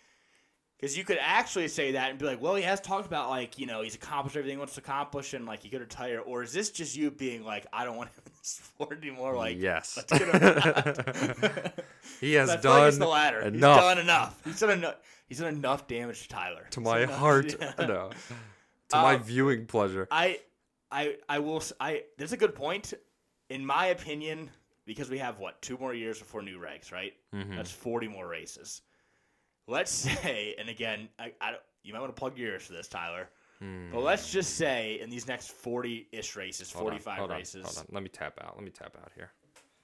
Speaker 2: because you could actually say that and be like, well, he has talked about like you know he's accomplished everything he wants to accomplish and like he could retire, or is this just you being like, I don't want him in the sport anymore? Like,
Speaker 1: yes.
Speaker 2: let's get him.
Speaker 1: he has
Speaker 2: I feel like
Speaker 1: done
Speaker 2: the latter.
Speaker 1: enough
Speaker 2: He's done enough. He's done enough. He's done enough damage to Tyler.
Speaker 1: to my
Speaker 2: enough-
Speaker 1: heart.
Speaker 2: Yeah.
Speaker 1: No. To my
Speaker 2: Um,
Speaker 1: viewing pleasure.
Speaker 2: I, I, I will. I, That's a good point. In my opinion, because we have what two more years before new regs, right?
Speaker 1: Mhm.
Speaker 2: That's forty more races. Let's say, and again, I, I don't, you might want to plug your ears for this, Tyler. But let's just say in these next forty-ish races,
Speaker 1: Hmm. Hold on,
Speaker 2: forty-five
Speaker 1: hold on,
Speaker 2: races.
Speaker 1: hold on. Let me tap out. Let me tap out here.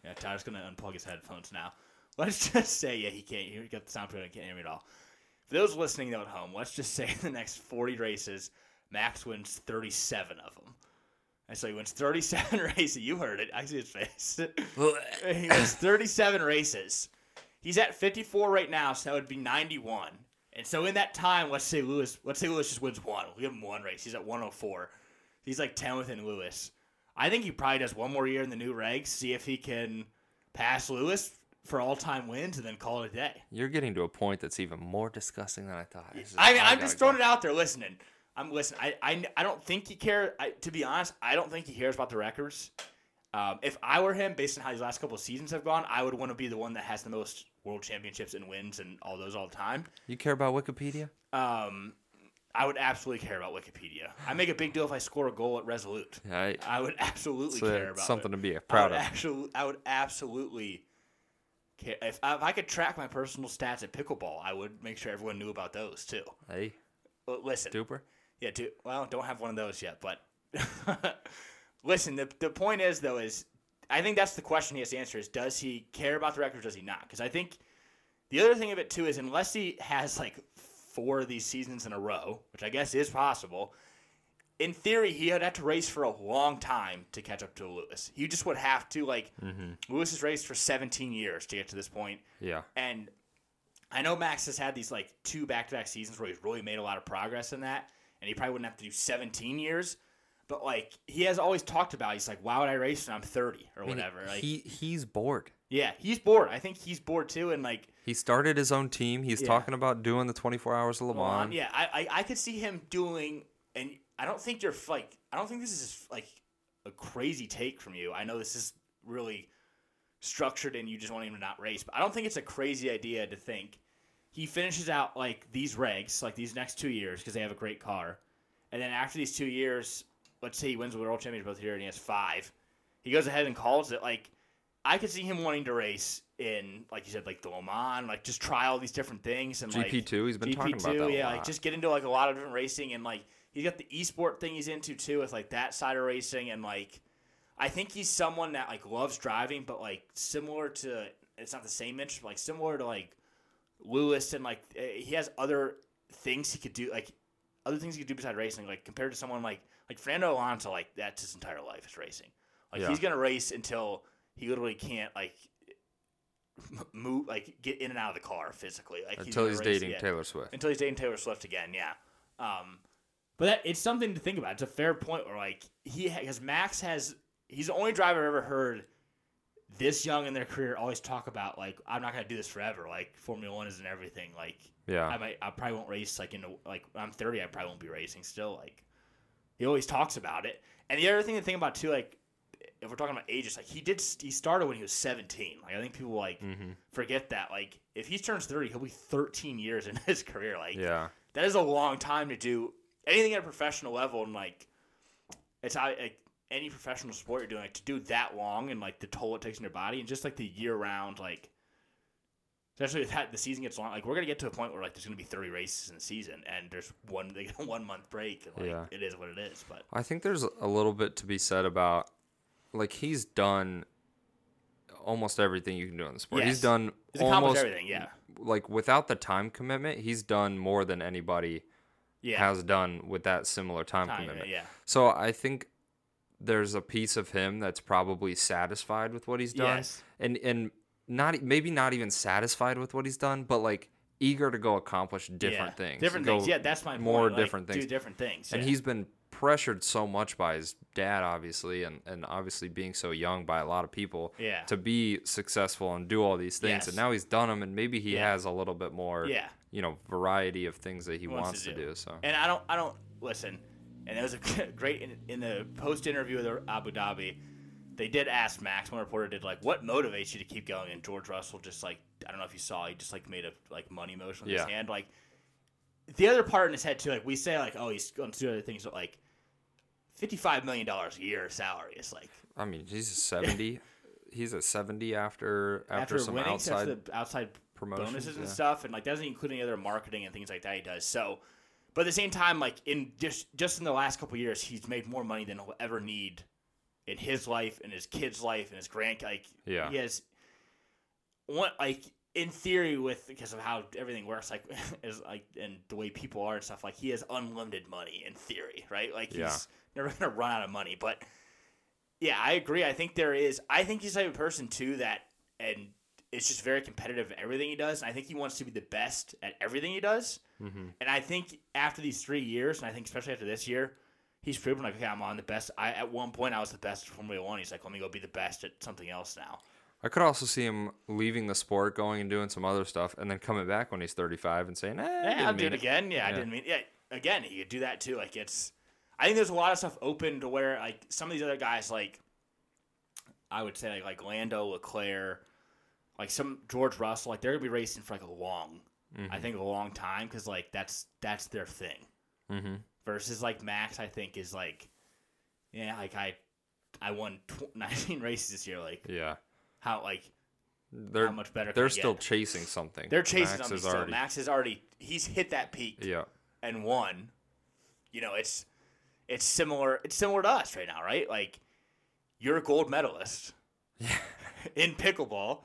Speaker 2: Yeah, Tyler's gonna unplug his headphones now. Let's just say, yeah, he can't. Hear he got the sound he can't hear me at all. For those listening though at home, let's just say in the next forty races, Max wins thirty-seven of them. And so he wins thirty-seven races. You heard it. I see his face. he wins thirty-seven races. He's at fifty-four right now, so that would be ninety-one. And so in that time, let's say Lewis. Let's say Lewis just wins one. We'll give him one race. He's at one hundred four. He's like ten within Lewis. I think he probably does one more year in the new regs, see if he can pass Lewis for all time wins, and then call it a day.
Speaker 1: You're getting to a point that's even more disgusting than I thought.
Speaker 2: I mean, I'm just
Speaker 1: go.
Speaker 2: throwing it out there. Listening, I'm listening. I, I, I don't think he cares. I, to be honest, I don't think he cares about the records. Um, if I were him, based on how these last couple of seasons have gone, I would want to be the one that has the most world championships and wins and all those all the time.
Speaker 1: You care about Wikipedia?
Speaker 2: Um, I would absolutely care about Wikipedia. I make a big deal if I score a goal at Resolute.
Speaker 1: I,
Speaker 2: I would absolutely
Speaker 1: uh,
Speaker 2: care about
Speaker 1: something
Speaker 2: it.
Speaker 1: to be proud
Speaker 2: would
Speaker 1: of.
Speaker 2: Actually, I would absolutely care if, if I could track my personal stats at pickleball. I would make sure everyone knew about those too.
Speaker 1: Hey,
Speaker 2: listen,
Speaker 1: duper.
Speaker 2: yeah, do well. Don't have one of those yet, but listen. The the point is though is I think that's the question he has to answer is does he care about the records? Does he not? Because I think the other thing of it too is unless he has like four of these seasons in a row, which I guess is possible. in theory, he would have to race for a long time to catch up to Lewis. He just would have to like mm-hmm. Lewis has raced for 17 years to get to this point,
Speaker 1: Yeah.
Speaker 2: and I know Max has had these like two back-to-back seasons where he's really made a lot of progress in that, and he probably wouldn't have to do 17 years. But like he has always talked about, he's like, why would I race when I'm 30 or
Speaker 1: I mean,
Speaker 2: whatever? Like,
Speaker 1: he he's bored.
Speaker 2: yeah, he's bored. I think he's bored too, and like
Speaker 1: He started his own team. He's
Speaker 2: Yeah.
Speaker 1: talking about doing the 24 hours of Le Mans.
Speaker 2: yeah, I, I I could see him doing, and I don't think you're like, I don't think this is like a crazy take from you. I know this is really structured, and you just want him to not race, but I don't think it's a crazy idea to think he finishes out like these regs, like these next two years, because they have a great car, and then after these two years, let's say he wins the world championship both here, and he has five, he goes ahead and calls it like. I could see him wanting to race in, like you said, like the Le Mans, like just try all these different things and like
Speaker 1: GP2, he's been talking about
Speaker 2: GP2,
Speaker 1: that
Speaker 2: yeah, like just get into like a lot of different racing and like he's got the esport thing he's into too with like that side of racing and like I think he's someone that like loves driving, but like similar to it's not the same interest, but like similar to like Lewis and like eh, he has other things he could do, like other things he could do besides racing, like compared to someone like like Fernando Alonso, like that's his entire life is racing. Like
Speaker 1: Yeah.
Speaker 2: he's gonna race until he literally can't like move, like get in and out of the car physically. Like
Speaker 1: Until he's dating Taylor Swift.
Speaker 2: until he's dating Taylor Swift again. Yeah. Um, but that, it's something to think about. It's a fair point where like he because Max has he's the only driver I've ever heard this young in their career always talk about like I'm not gonna do this forever. Like Formula One isn't everything. Like
Speaker 1: Yeah.
Speaker 2: I might I probably won't race like in a, like when I'm 30 I probably won't be racing still. Like he always talks about it. And the other thing to think about too like if we're talking about ages, like he did, he started when he was 17. Like I think people like
Speaker 1: Mhm.
Speaker 2: forget that. Like if he turns 30, he'll be 13 years in his career. Like
Speaker 1: Yeah.
Speaker 2: that is a long time to do anything at a professional level and like it's how like any professional sport you're doing like to do that long and like the toll it takes on your body and just like the year round like especially if that the season gets long like we're gonna get to a point where like there's gonna be 30 races in the season and there's one they get a one month break and like
Speaker 1: Yeah.
Speaker 2: it is what it is but
Speaker 1: I think there's a little bit to be said about like he's done almost everything you can do in the sport.
Speaker 2: Yes.
Speaker 1: He's done
Speaker 2: he's accomplished
Speaker 1: almost
Speaker 2: everything yeah
Speaker 1: like without the time commitment, he's done more than anybody
Speaker 2: yeah
Speaker 1: has done with that similar time,
Speaker 2: Time,
Speaker 1: commitment.
Speaker 2: yeah
Speaker 1: So I think there's a piece of him that's probably satisfied with what he's done,
Speaker 2: Yes.
Speaker 1: and and not maybe not even satisfied with what he's done, but like eager to go accomplish different
Speaker 2: Yeah.
Speaker 1: things,
Speaker 2: different
Speaker 1: go
Speaker 2: things yeah that's my
Speaker 1: more
Speaker 2: point. Like,
Speaker 1: different
Speaker 2: do
Speaker 1: things.
Speaker 2: different things
Speaker 1: And
Speaker 2: yeah.
Speaker 1: he's been pressured so much by his dad, obviously, and, and obviously being so young by a lot of people
Speaker 2: Yeah.
Speaker 1: to be successful and do all these things.
Speaker 2: Yes.
Speaker 1: And now he's done them, and maybe he
Speaker 2: Yeah.
Speaker 1: has a little bit more,
Speaker 2: Yeah.
Speaker 1: you know, variety of things that he
Speaker 2: wants
Speaker 1: wants,
Speaker 2: to do.
Speaker 1: do. So
Speaker 2: And I don't, I don't listen. And it was a great in, in the post interview with Abu Dhabi. They did ask Max. One reporter did like, "What motivates you to keep going?" And George Russell just like, I don't know if you saw, he just like made a like money motion with
Speaker 1: Yeah.
Speaker 2: his hand. Like the other part in his head too. Like we say, like, oh, he's going to do other things, but like fifty-five million dollars a year salary is like
Speaker 1: I mean, he's a seventy. he's a seventy after after,
Speaker 2: after,
Speaker 1: some
Speaker 2: winning
Speaker 1: outside.
Speaker 2: after the outside bonuses and stuff, and like doesn't include any other marketing and things like that he does. So, but at the same time, like in just just in the last couple years, he's made more money than he'll ever need in his life, in his kid's life, and his grand like
Speaker 1: Yeah.
Speaker 2: he has one like in theory with because of how everything works like is like and the way people are and stuff like he has unlimited money in theory right like he's
Speaker 1: Yeah.
Speaker 2: never gonna run out of money but yeah i agree i think there is i think he's the type of person too that and it's just very competitive in everything he does and i think he wants to be the best at everything he does
Speaker 1: Mm-hmm.
Speaker 2: and i think after these three years and i think especially after this year he's proven like okay i'm on the best i at one point i was the best at formula one he's like let me go be the best at something else now
Speaker 1: I could also see him leaving the sport, going and doing some other stuff, and then coming back when he's thirty-five and saying, "Eh,
Speaker 2: Yeah, I'll do
Speaker 1: mean
Speaker 2: it again. Yeah, I didn't mean. Yeah, again, he could do that too. Like it's, I think there's a lot of stuff open to where like some of these other guys, like I would say like, like Lando, Leclerc, like some George Russell, like they're gonna be racing for like a long, I think a long time because like that's that's their thing.
Speaker 1: Mm-hmm.
Speaker 2: Versus like Max, I think is like, yeah, like I, I won tw- 19 races this year. Like
Speaker 1: Yeah,
Speaker 2: how like
Speaker 1: they're
Speaker 2: how much better?
Speaker 1: they're
Speaker 2: I get?
Speaker 1: still chasing something.
Speaker 2: they're chasing
Speaker 1: Max
Speaker 2: something
Speaker 1: is
Speaker 2: still.
Speaker 1: already,
Speaker 2: Max is already he's hit that peak
Speaker 1: yeah,
Speaker 2: and won, you know, it's it's similar it's similar to us right now, right? Like you're a gold medalist Yeah. in pickleball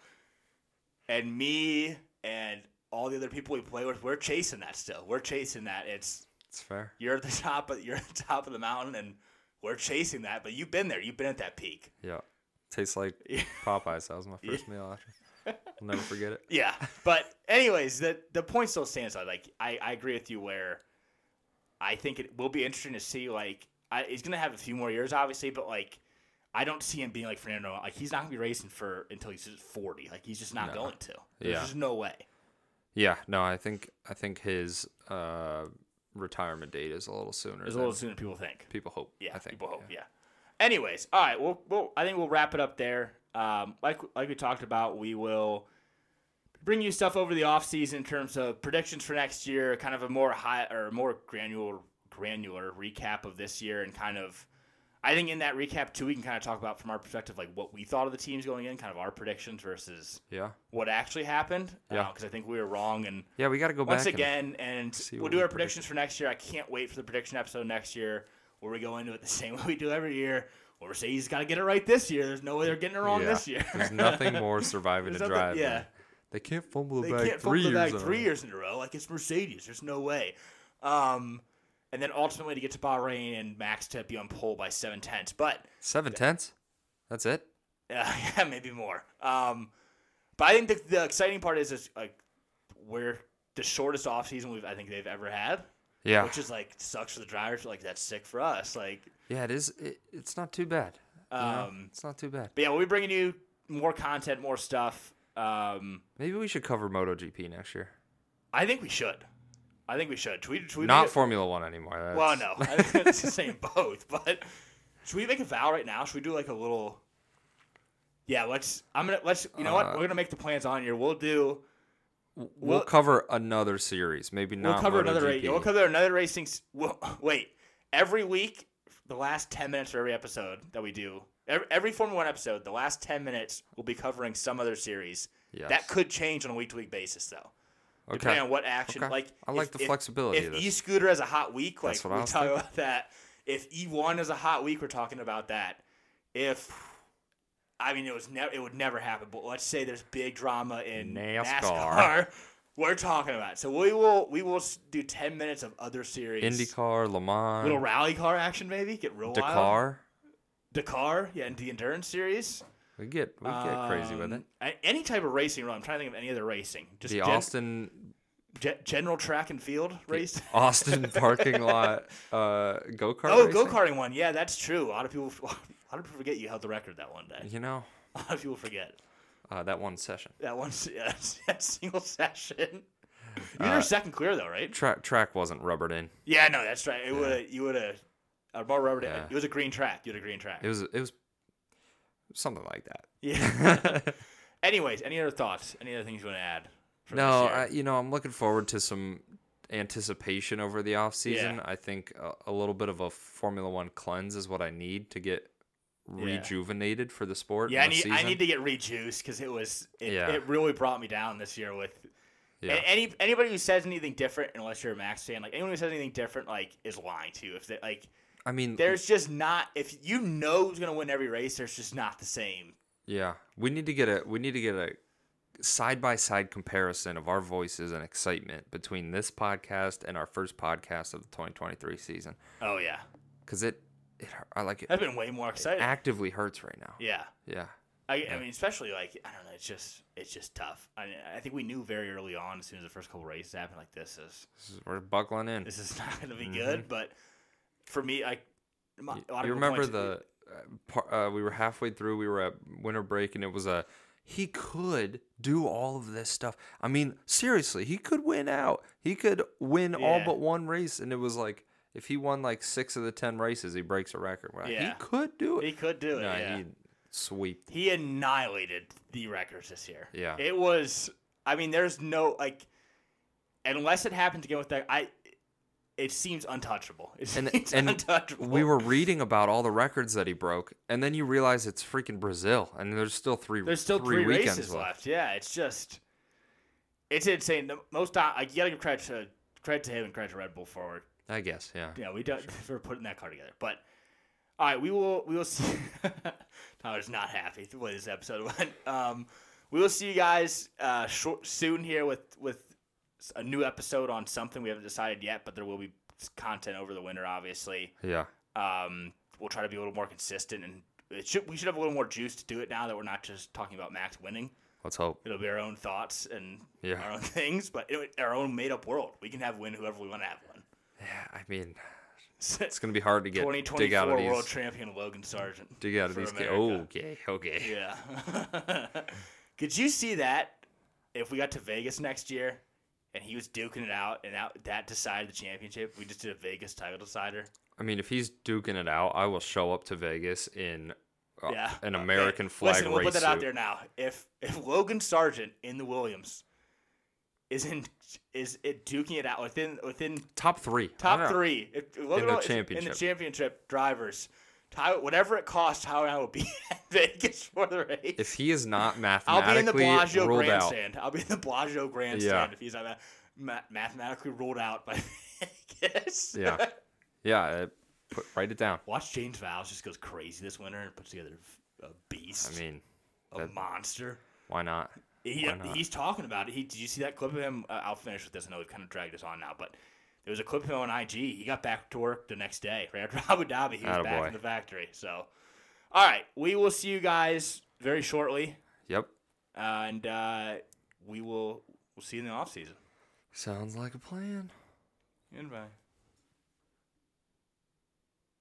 Speaker 2: and me and all the other people we play with, we're chasing that still. We're chasing that. It's
Speaker 1: It's fair.
Speaker 2: You're at the top of you're at the top of the mountain, and we're chasing that. But you've been there. You've been at that peak.
Speaker 1: Yeah. Tastes like Popeyes. That was my first meal after. I'll never forget it.
Speaker 2: Yeah, but anyways, the the point still stands. though. Like I, I agree with you. Where I think it will be interesting to see. Like I, he's gonna have a few more years, obviously, but like I don't see him being like Fernando. Like he's not gonna be racing for until he's forty. Like he's just not
Speaker 1: No.
Speaker 2: going to. There's
Speaker 1: Yeah.
Speaker 2: just no way.
Speaker 1: Yeah, no, I think I think his uh, retirement date is a little sooner.
Speaker 2: It's a little sooner than people think.
Speaker 1: people hope.
Speaker 2: Yeah,
Speaker 1: I think.
Speaker 2: people hope. Yeah. Anyways, all right. Well, well, I think we'll wrap it up there. Um, like like we talked about, we will bring you stuff over the off season in terms of predictions for next year, kind of a more high or more granular granular recap of this year, and kind of. I think in that recap too, we can kind of talk about from our perspective, like what we thought of the teams going in, kind of our predictions versus
Speaker 1: Yeah,
Speaker 2: what actually happened.
Speaker 1: Yeah.
Speaker 2: Because I think we were wrong, and
Speaker 1: yeah, we got to go
Speaker 2: once
Speaker 1: back. and-
Speaker 2: again, and
Speaker 1: see
Speaker 2: we'll do our predictions for next year. I can't wait for the prediction episode next year where we go into it the same way we do every year. We say he's got to get it right this year. There's no way they're getting it wrong
Speaker 1: yeah,
Speaker 2: this year.
Speaker 1: there's nothing more surviving to drive.
Speaker 2: yeah.
Speaker 1: they can't fumble
Speaker 2: they
Speaker 1: the bag
Speaker 2: can't
Speaker 1: three
Speaker 2: fumble the
Speaker 1: years.
Speaker 2: bag
Speaker 1: in a
Speaker 2: three
Speaker 1: row.
Speaker 2: years in a row. Like it's Mercedes. There's no way. Um, and then ultimately to get to Bahrain and Max to be on pole by seven tenths. But
Speaker 1: Seven tenths. That's it.
Speaker 2: Uh, yeah, maybe more. Um, but I think the, the exciting part is, is like we're the shortest off season we've I think they've ever had,
Speaker 1: Yeah,
Speaker 2: which is like sucks for the drivers. Like that's sick for us. Like,
Speaker 1: yeah, it is. It, it's not too bad.
Speaker 2: um,
Speaker 1: It's not too bad.
Speaker 2: but yeah, we'll be bringing you more content, more stuff. Um,
Speaker 1: Maybe we should cover MotoGP next year.
Speaker 2: I think we should. I think we should. Should we, should we
Speaker 1: Not Formula One anymore.
Speaker 2: a, well, no, I think it's the same both. But should we make a vow right now? Should we do like a little? Yeah, let's. I'm gonna let's. You know what?
Speaker 1: Uh,
Speaker 2: We're gonna make the plans on here. We'll do.
Speaker 1: We'll,
Speaker 2: we'll-
Speaker 1: cover another series. Maybe not.
Speaker 2: We'll cover another race. We'll cover another racing. We'll, wait, every week, the last ten minutes of every episode that we do, every, every Formula One episode, the last ten minutes, we'll be covering some other series.
Speaker 1: Yes.
Speaker 2: That could change on a week to week basis, though,
Speaker 1: Okay.
Speaker 2: depending on what action.
Speaker 1: Okay.
Speaker 2: Like
Speaker 1: I like
Speaker 2: if-
Speaker 1: the
Speaker 2: if-
Speaker 1: flexibility
Speaker 2: If. E Scooter has a hot week, like we talk
Speaker 1: thinking.
Speaker 2: about that. If E one is a hot week, we're talking about that. If I mean, it was never, it would never happen. But let's say there's big drama in
Speaker 1: NASCAR.
Speaker 2: NASCAR. We're talking about. it. So we will we will do ten minutes of other series.
Speaker 1: IndyCar, Le Mans,
Speaker 2: little rally car action, maybe get real wild.
Speaker 1: Dakar.
Speaker 2: Dakar, yeah, and the endurance series.
Speaker 1: We get we get crazy with it.
Speaker 2: Um, a- Any type of racing run. I'm trying to think of any other racing. Just
Speaker 1: The
Speaker 2: gen-
Speaker 1: Austin
Speaker 2: ge- general track and field race.
Speaker 1: Austin parking lot uh, go kart.
Speaker 2: Oh, go karting one. Yeah, that's true. A lot of people, a lot of people forget you held the record that one day.
Speaker 1: You know
Speaker 2: A lot of people forget
Speaker 1: uh, that one session.
Speaker 2: that one. s- Yeah, that single session. You
Speaker 1: Uh,
Speaker 2: were second clear though, right?
Speaker 1: Track track wasn't rubbered in.
Speaker 2: Yeah, no, that's right. It would have. You would have. Uh, more rubber.
Speaker 1: Yeah.
Speaker 2: It was a green track. You had a green track.
Speaker 1: It was it was something like that.
Speaker 2: Yeah. Anyways, any other thoughts? Any other things you want to add?
Speaker 1: no. I, you know I'm looking forward to some anticipation over the off season.
Speaker 2: Yeah.
Speaker 1: I think a, a little bit of a Formula One cleanse is what I need to get
Speaker 2: Yeah.
Speaker 1: rejuvenated for the sport.
Speaker 2: yeah, I need. I need to get rejuiced because it was. It,
Speaker 1: Yeah.
Speaker 2: it really brought me down this year with.
Speaker 1: Yeah.
Speaker 2: Any anybody who says anything different, unless you're a Max fan, like anyone who says anything different, like is lying to you. If they like,
Speaker 1: I mean,
Speaker 2: there's just not. If you know who's gonna win every race, there's just not the same.
Speaker 1: Yeah, we need to get a we need to get a side by side comparison of our voices and excitement between this podcast and our first podcast of the 2023 season
Speaker 2: Oh yeah,
Speaker 1: because it it I like it
Speaker 2: I've been way more excited.
Speaker 1: actively hurts right now.
Speaker 2: yeah.
Speaker 1: Yeah,
Speaker 2: I, I mean, especially like I don't know, it's just it's just tough. I, mean, I think we knew very early on, as soon as the first couple races happened, like this is
Speaker 1: This is- we're buckling in.
Speaker 2: this is not going to be good. Mm-hmm. But for me, I my.
Speaker 1: You remember the uh, uh, we were halfway through. We were at winter break, and it was a he could do all of this stuff. I mean, seriously, he could win out. He could win all but one race, and it was like if he won like six of the ten races, he breaks a record. We're
Speaker 2: Yeah.
Speaker 1: He could do it.
Speaker 2: he could do it.
Speaker 1: No,
Speaker 2: yeah.
Speaker 1: he sweep.
Speaker 2: he annihilated the records this year.
Speaker 1: Yeah.
Speaker 2: It was I mean, there's no like unless it happens again with that I it seems untouchable. It
Speaker 1: And
Speaker 2: seems
Speaker 1: and
Speaker 2: untouchable.
Speaker 1: we were reading about all the records that he broke, and then you realize it's freaking Brazil, and there's still three.
Speaker 2: There's still
Speaker 1: three,
Speaker 2: three, races left. Yeah, it's just it's insane. The most like you gotta give credit to credit to him and credit to Red Bull for
Speaker 1: I guess, yeah.
Speaker 2: yeah we don't for putting that car together. But all right, we will we will see. Tyler's not happy with the way this episode went. Um, we will see you guys uh, short, soon here with with a new episode on something we haven't decided yet, but there will be content over the winter, obviously.
Speaker 1: Yeah.
Speaker 2: Um, we'll try to be a little more consistent, and it should, we should have a little more juice to do it now that we're not just talking about Max winning.
Speaker 1: Let's hope.
Speaker 2: It'll be our own thoughts and
Speaker 1: Yeah.
Speaker 2: our own things, but it, our own made up world. We can have win whoever we want to have win.
Speaker 1: Yeah, I mean, it's gonna be hard to get dig
Speaker 2: 2024
Speaker 1: out of
Speaker 2: world
Speaker 1: these.
Speaker 2: champion Logan Sargeant.
Speaker 1: Dig out of these. Ga-
Speaker 2: America.
Speaker 1: okay, okay.
Speaker 2: Yeah. Could you see that if we got to Vegas next year and he was duking it out and that, that decided the championship? We just did a Vegas title decider.
Speaker 1: I mean, if he's duking it out, I will show up to Vegas in uh,
Speaker 2: Yeah.
Speaker 1: an
Speaker 2: Okay.
Speaker 1: American flag
Speaker 2: Listen, we'll put that out there now. If if Logan Sargeant in the Williams is in is it duking it out within within
Speaker 1: Top three.
Speaker 2: Top three if, Logan
Speaker 1: the
Speaker 2: is in
Speaker 1: championship.
Speaker 2: the championship drivers. Ty, whatever it costs, how I will be at Vegas for the race.
Speaker 1: If he is not mathematically
Speaker 2: I'll be in the Bellagio
Speaker 1: ruled out,
Speaker 2: grandstand. I'll be in the Bellagio grandstand
Speaker 1: Yeah.
Speaker 2: if he's uh, ma- mathematically ruled out by Vegas.
Speaker 1: Yeah. yeah, uh, put write it down.
Speaker 2: Watch James Vowles just goes crazy this winter and puts together a beast,
Speaker 1: I mean,
Speaker 2: a
Speaker 1: that-
Speaker 2: monster.
Speaker 1: why not?
Speaker 2: He,
Speaker 1: Why not?
Speaker 2: he's talking about it. He, did you see that clip of him? Uh, I'll finish with this. I know we've kind of dragged this on now, but there was a clip of him on IG. He got back to work the next day. Right after Abu Dhabi, he was back in the factory. So, all right, we will see you guys very shortly,
Speaker 1: Yep.
Speaker 2: and uh, we will we'll see you in the off season.
Speaker 1: Sounds like a plan.
Speaker 2: Goodbye.